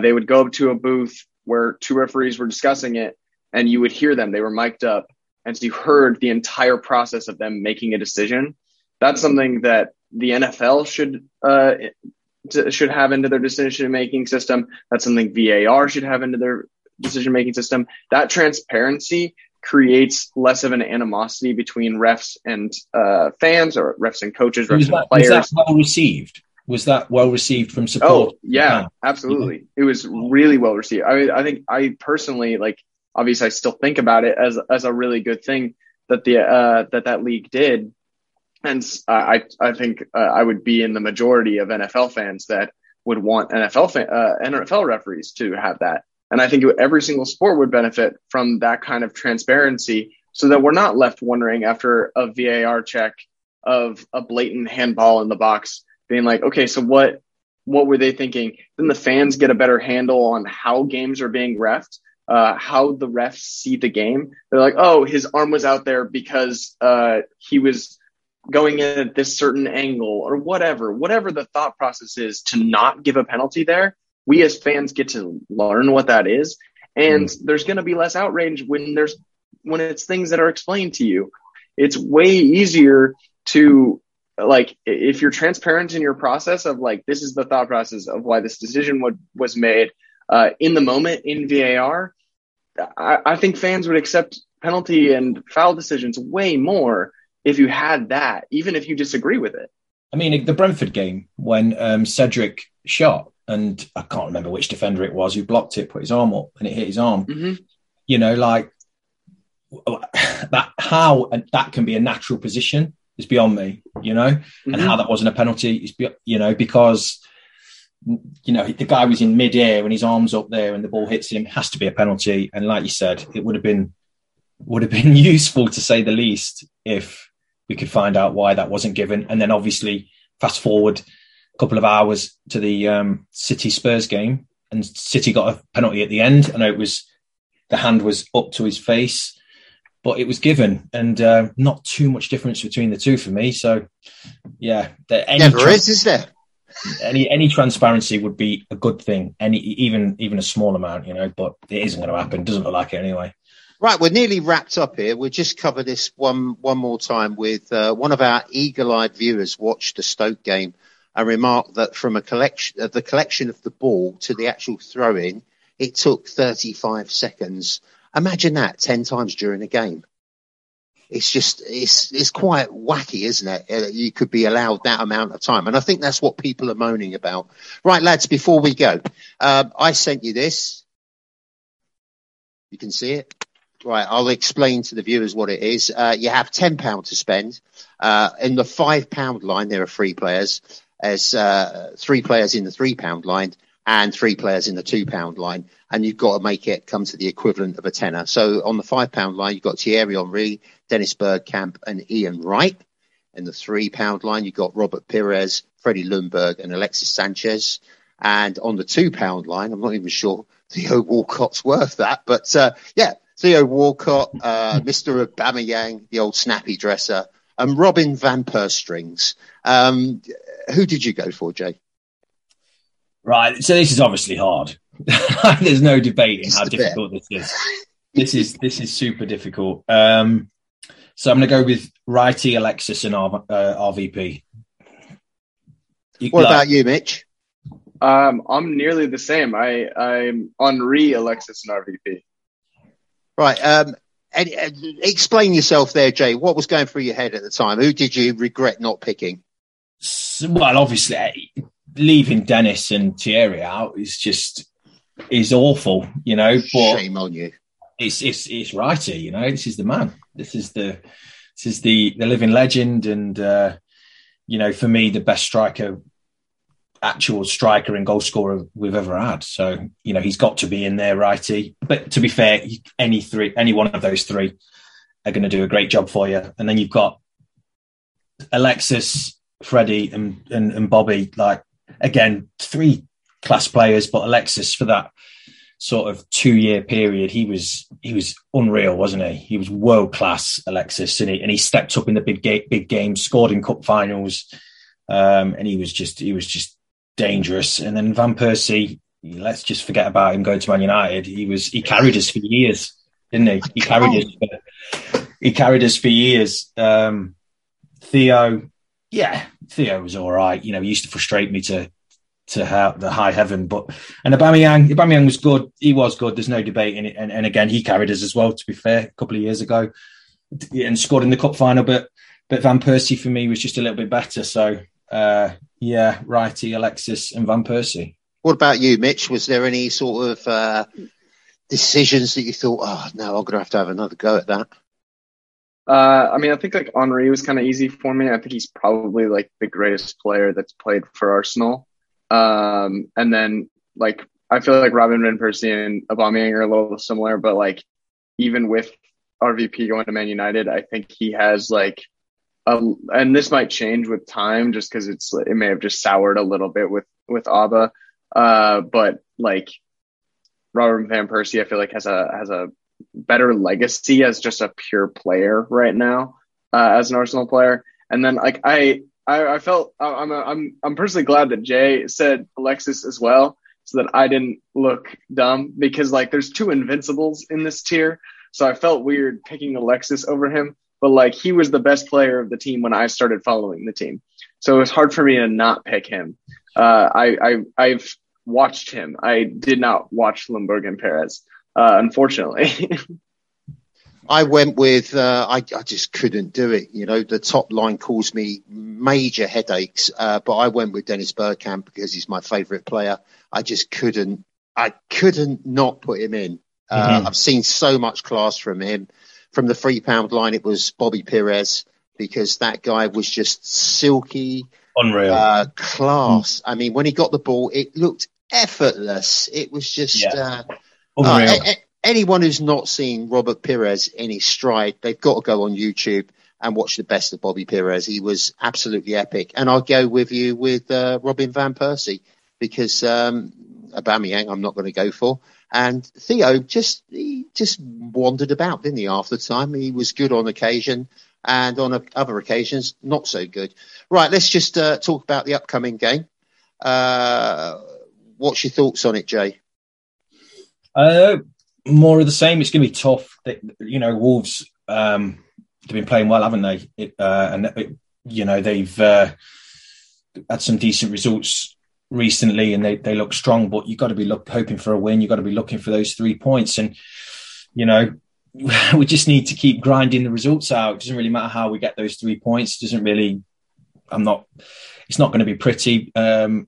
they would go up to a booth where two referees were discussing it, and you would hear them. They were mic'd up, and so you heard the entire process of them making a decision. That's something that the NFL should uh, should have into their decision making system. That's something VAR should have into their decision making system. That transparency creates less of an animosity between refs and uh, fans, or refs and coaches, refs Was and that, was players. that well received? Was that well received from support? Oh yeah, absolutely. It was really well received. I I think I personally like obviously I still think about it as as a really good thing that the uh that that league did, and I I think uh, I would be in the majority of NFL fans that would want NFL fan, uh, NFL referees to have that, and I think every single sport would benefit from that kind of transparency, so that we're not left wondering after a VAR check of a blatant handball in the box, being like, okay, so what what were they thinking? Then the fans get a better handle on how games are being refed, uh, how the refs see the game. They're like, oh, his arm was out there because uh, he was going in at this certain angle or whatever, whatever the thought process is to not give a penalty there. We as fans get to learn what that is. And there's going to be less outrage when there's, when it's things that are explained to you. It's way easier to like if you're transparent in your process of like this is the thought process of why this decision would, was made uh, in the moment in VAR, I, I think fans would accept penalty and foul decisions way more if you had that, even if you disagree with it. I mean, the Brentford game when um, Cedric shot, and I can't remember which defender it was who blocked it, put his arm up, and it hit his arm. Mhm. You know, like that. How that can be a natural position is beyond me. You know, and Mhm. how that wasn't a penalty is, be- you know, because you know the guy was in mid-air and his arms up there, and the ball hits him. Has to be a penalty. And like you said, it would have been would have been useful to say the least if we could find out why that wasn't given. And then obviously fast forward a couple of hours to the um, City Spurs game, and City got a penalty at the end. I know it was the hand was up to his face, but it was given, and uh, not too much difference between the two for me. So yeah, the, any Never is, is there? any any transparency would be a good thing. Any even even a small amount, you know, but it isn't going to happen. Doesn't look like it anyway. Right, we're nearly wrapped up here. We'll just cover this one one more time with uh, one of our eagle-eyed viewers watched the Stoke game and remarked that from a collection of the collection of the ball to the actual throw-in, it took 35 seconds. Imagine that 10 times during a game. It's just it's it's quite wacky, isn't it? Uh, You could be allowed that amount of time, and I think that's what people are moaning about. Right, lads, before we go, um, I sent you this. You can see it. Right, I'll explain to the viewers what it is. Uh, you have ten pound to spend. Uh, in the five pound line, there are three players. There's uh, three players in the three pound line and three players in the two pound line, and you've got to make it come to the equivalent of a tenner. So on the five pound line, you've got Thierry Henry, Dennis Bergkamp, and Ian Wright. In the three pound line, you've got Robert Pires, Freddie Ljungberg, and Alexis Sanchez. And on the two pound line, I'm not even sure Theo Walcott's worth that, but uh, yeah, Theo Walcott, uh, Mr. Aubameyang, the old snappy dresser, and Robin Van Perstrings. Um, who did you go for, Jay? Right. So this is obviously hard. There's no debating how Just a bit. difficult this is. This is this is super difficult. Um, so I'm going to go with Righty, Alexis, and R, uh, RVP. You- What like- about you, Mitch? Um, I'm nearly the same. I I'm Henry, Alexis, and RVP. Right. Um, and, uh, explain yourself there, Jay. What was going through your head at the time? Who did you regret not picking? Well, obviously, eh, leaving Dennis and Thierry out is just is awful, you know. But Shame on you. it's it's it's Righty, you know. This is the man. This is the this is the the living legend, and uh, you know, for me, the best striker, actual striker and goal scorer we've ever had. So you know, he's got to be in there, Wrighty. But to be fair, any three, any one of those three are going to do a great job for you. And then you've got Alexis, Freddie, and, and and Bobby. Like again, three class players, but Alexis for that sort of two year period, he was he was unreal, wasn't he? He was world class, Alexis, and he and he stepped up in the big ga- big games, scored in cup finals, um, and he was just he was just dangerous. And then Van Persie, let's just forget about him going to Man United. He was he carried us for years, didn't he? He carried us. For, he carried us for years. Um, Theo, yeah, Theo was all right. You know, he used to frustrate me to to ha- the high heaven, but and Aubameyang, Aubameyang was good. He was good. There's no debate. And, and and again, he carried us as well. To be fair, a couple of years ago, and scored in the cup final. But but Van Persie for me was just a little bit better. So uh, yeah, Wrighty, Alexis, and Van Persie. What about you, Mitch? Was there any sort of uh, decisions that you thought, oh no, I'm going to have to have another go at that? Uh, I mean, I think like Henry was kind of easy for me. I think he's probably like the greatest player that's played for Arsenal. Um, and then like I feel like Robin van Persie and Aubameyang are a little similar, but like even with RVP going to Man United, I think he has like a, and this might change with time just because it's it may have just soured a little bit with with Auba. Uh, but like Robert Van Persie, I feel like has a has a better legacy as just a pure player right now uh, as an Arsenal player. And then like I I, I felt I'm I'm I'm personally glad that Jay said Alexis as well, so that I didn't look dumb because like there's two invincibles in this tier, so I felt weird picking Alexis over him. But like he was the best player of the team when I started following the team, so it was hard for me to not pick him. Uh, I, I I've watched him. I did not watch Ljungberg and Pires, uh, unfortunately. I went with, uh, I, I just couldn't do it. You know, the top line caused me major headaches, uh, but I went with Dennis Bergkamp because he's my favourite player. I just couldn't, I couldn't not put him in. Uh, Mhm. I've seen so much class from him. From the three pound line, it was Bobby Pires because that guy was just silky, Unreal. uh, class. I mean, when he got the ball, it looked effortless. It was just, Yeah. uh, Unreal. uh, a- a- anyone who's not seen Robert Pires in his stride, they've got to go on YouTube and watch the best of Bobby Pires. He was absolutely epic. And I'll go with you with uh, Robin Van Persie because um, Aubameyang I'm not going to go for. And Theo just he just wandered about, didn't he? Half the time he was good on occasion, and on other occasions not so good. Right, let's just uh, talk about the upcoming game. Uh, what's your thoughts on it, Jay? Uh, more of the same. It's going to be tough. You know, Wolves. Um, they've been playing well, haven't they? It, uh, and it, you know they've uh, had some decent results recently, and they they look strong. But you've got to be look, hoping for a win. You've got to be looking for those three points, and you know. We just need to keep grinding the results out. It doesn't really matter how we get those three points. It doesn't really. I'm not. It's not going to be pretty. Um,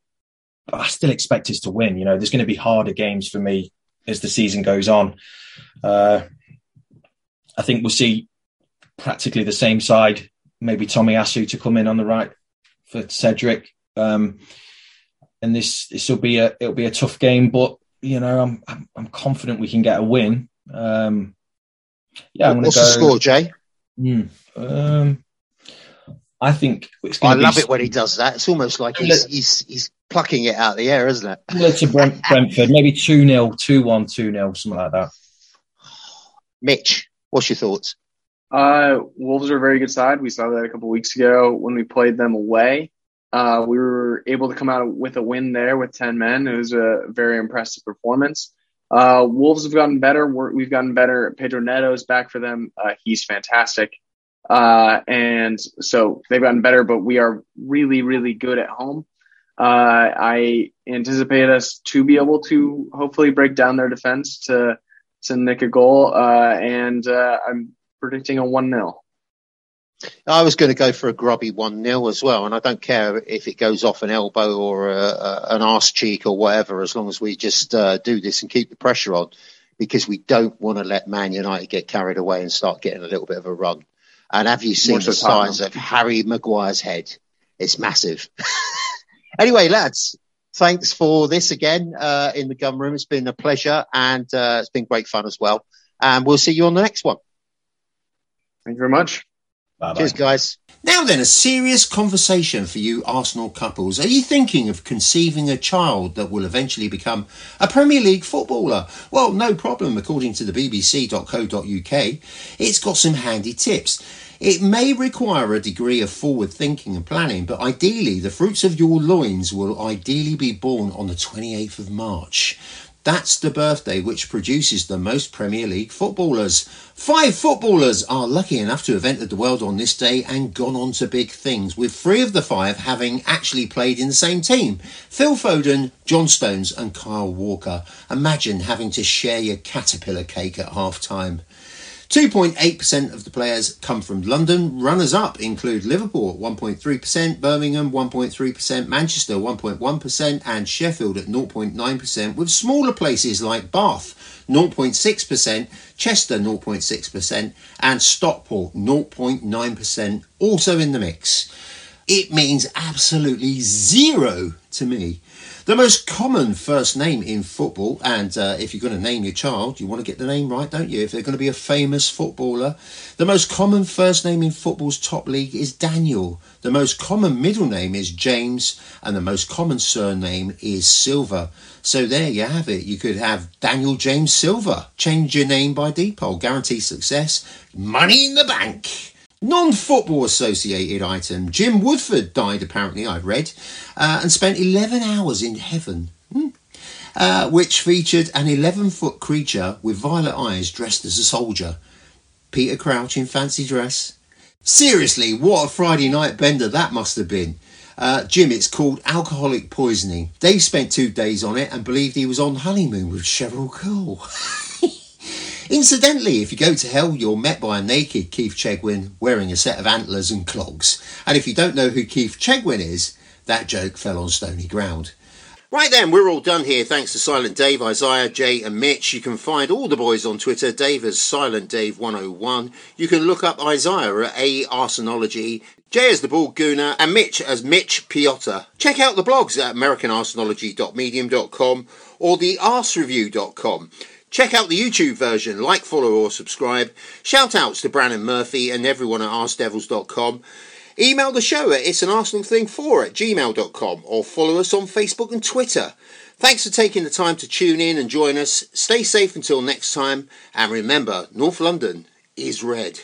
but I still expect us to win. You know, there's going to be harder games for me as the season goes on. Uh, I think we'll see practically the same side. Maybe Tomiyasu to come in on the right for Cedric. Um, and this this will be a it'll be a tough game, but you know I'm I'm, I'm confident we can get a win. Um, yeah, I'm going to What's go. the score, Jay? Hmm. um, I think it's I to love be it when he does that. It's almost like he's he's, he's plucking it out of the air, isn't it? similar to Brent, Brentford, maybe 2 0, 2 1, 2 0, something like that. Mitch, what's your thoughts? Uh, Wolves are a very good side. We saw that a couple weeks ago when we played them away. Uh, we were able to come out with a win there with 10 men. It was a very impressive performance. Uh, Wolves have gotten better. We're, we've gotten better. Pedro Neto's back for them. Uh, he's fantastic. Uh, and so they've gotten better, but we are really, really good at home. Uh, I anticipate us to be able to hopefully break down their defense to to nick a goal, uh, and uh, I'm predicting a one 0 I was going to go for a grubby 1 0 as well, and I don't care if it goes off an elbow or a, a, an arse cheek or whatever, as long as we just uh, do this and keep the pressure on, because we don't want to let Man United get carried away and start getting a little bit of a run. And have you seen so the size of Harry Maguire's head? It's massive. anyway, lads, thanks for this again uh, in the gun room. It's been a pleasure and uh, it's been great fun as well. And we'll see you on the next one. Thank you very much. Cheers, guys. Now then, a serious conversation for you Arsenal couples. Are you thinking of conceiving a child that will eventually become a Premier League footballer? Well, no problem, according to the BBC.co.uk. It's got some handy tips. It may require a degree of forward thinking and planning, but ideally, the fruits of your loins will ideally be born on the 28th of March. That's the birthday which produces the most Premier League footballers. Five footballers are lucky enough to have entered the world on this day and gone on to big things, with three of the five having actually played in the same team Phil Foden, John Stones, and Kyle Walker. Imagine having to share your caterpillar cake at half time. 2.8% of the players come from London. Runners up include Liverpool at 1.3%, Birmingham 1.3%, Manchester 1.1%, and Sheffield at 0.9%, with smaller places like Bath 0.6%, Chester 0.6%, and Stockport 0.9% also in the mix. It means absolutely zero to me. The most common first name in football, and uh, if you're going to name your child, you want to get the name right, don't you? If they're going to be a famous footballer, the most common first name in football's top league is Daniel. The most common middle name is James, and the most common surname is Silver. So there you have it. You could have Daniel James Silver. Change your name by default. Guarantee success. Money in the bank. Non football associated item. Jim Woodford died, apparently, I've read, uh, and spent 11 hours in heaven. Hmm. Uh, which featured an 11 foot creature with violet eyes dressed as a soldier. Peter Crouch in fancy dress. Seriously, what a Friday night bender that must have been. Uh, Jim, it's called alcoholic poisoning. Dave spent two days on it and believed he was on honeymoon with Cheryl Cole. Incidentally, if you go to hell, you're met by a naked Keith Chegwin wearing a set of antlers and clogs. And if you don't know who Keith Chegwin is, that joke fell on stony ground. Right then, we're all done here. Thanks to Silent Dave, Isaiah, Jay, and Mitch. You can find all the boys on Twitter. Dave as Silent Dave 101. You can look up Isaiah at A Arsenology, Jay as the Bald Gooner, and Mitch as Mitch Piotr. Check out the blogs at AmericanArsenology.medium.com or the arsereview.com. Check out the YouTube version, like, follow, or subscribe. Shout outs to Brandon Murphy and everyone at AskDevils.com. Email the show at it's an Arsenal thing 4 at gmail.com or follow us on Facebook and Twitter. Thanks for taking the time to tune in and join us. Stay safe until next time, and remember, North London is red.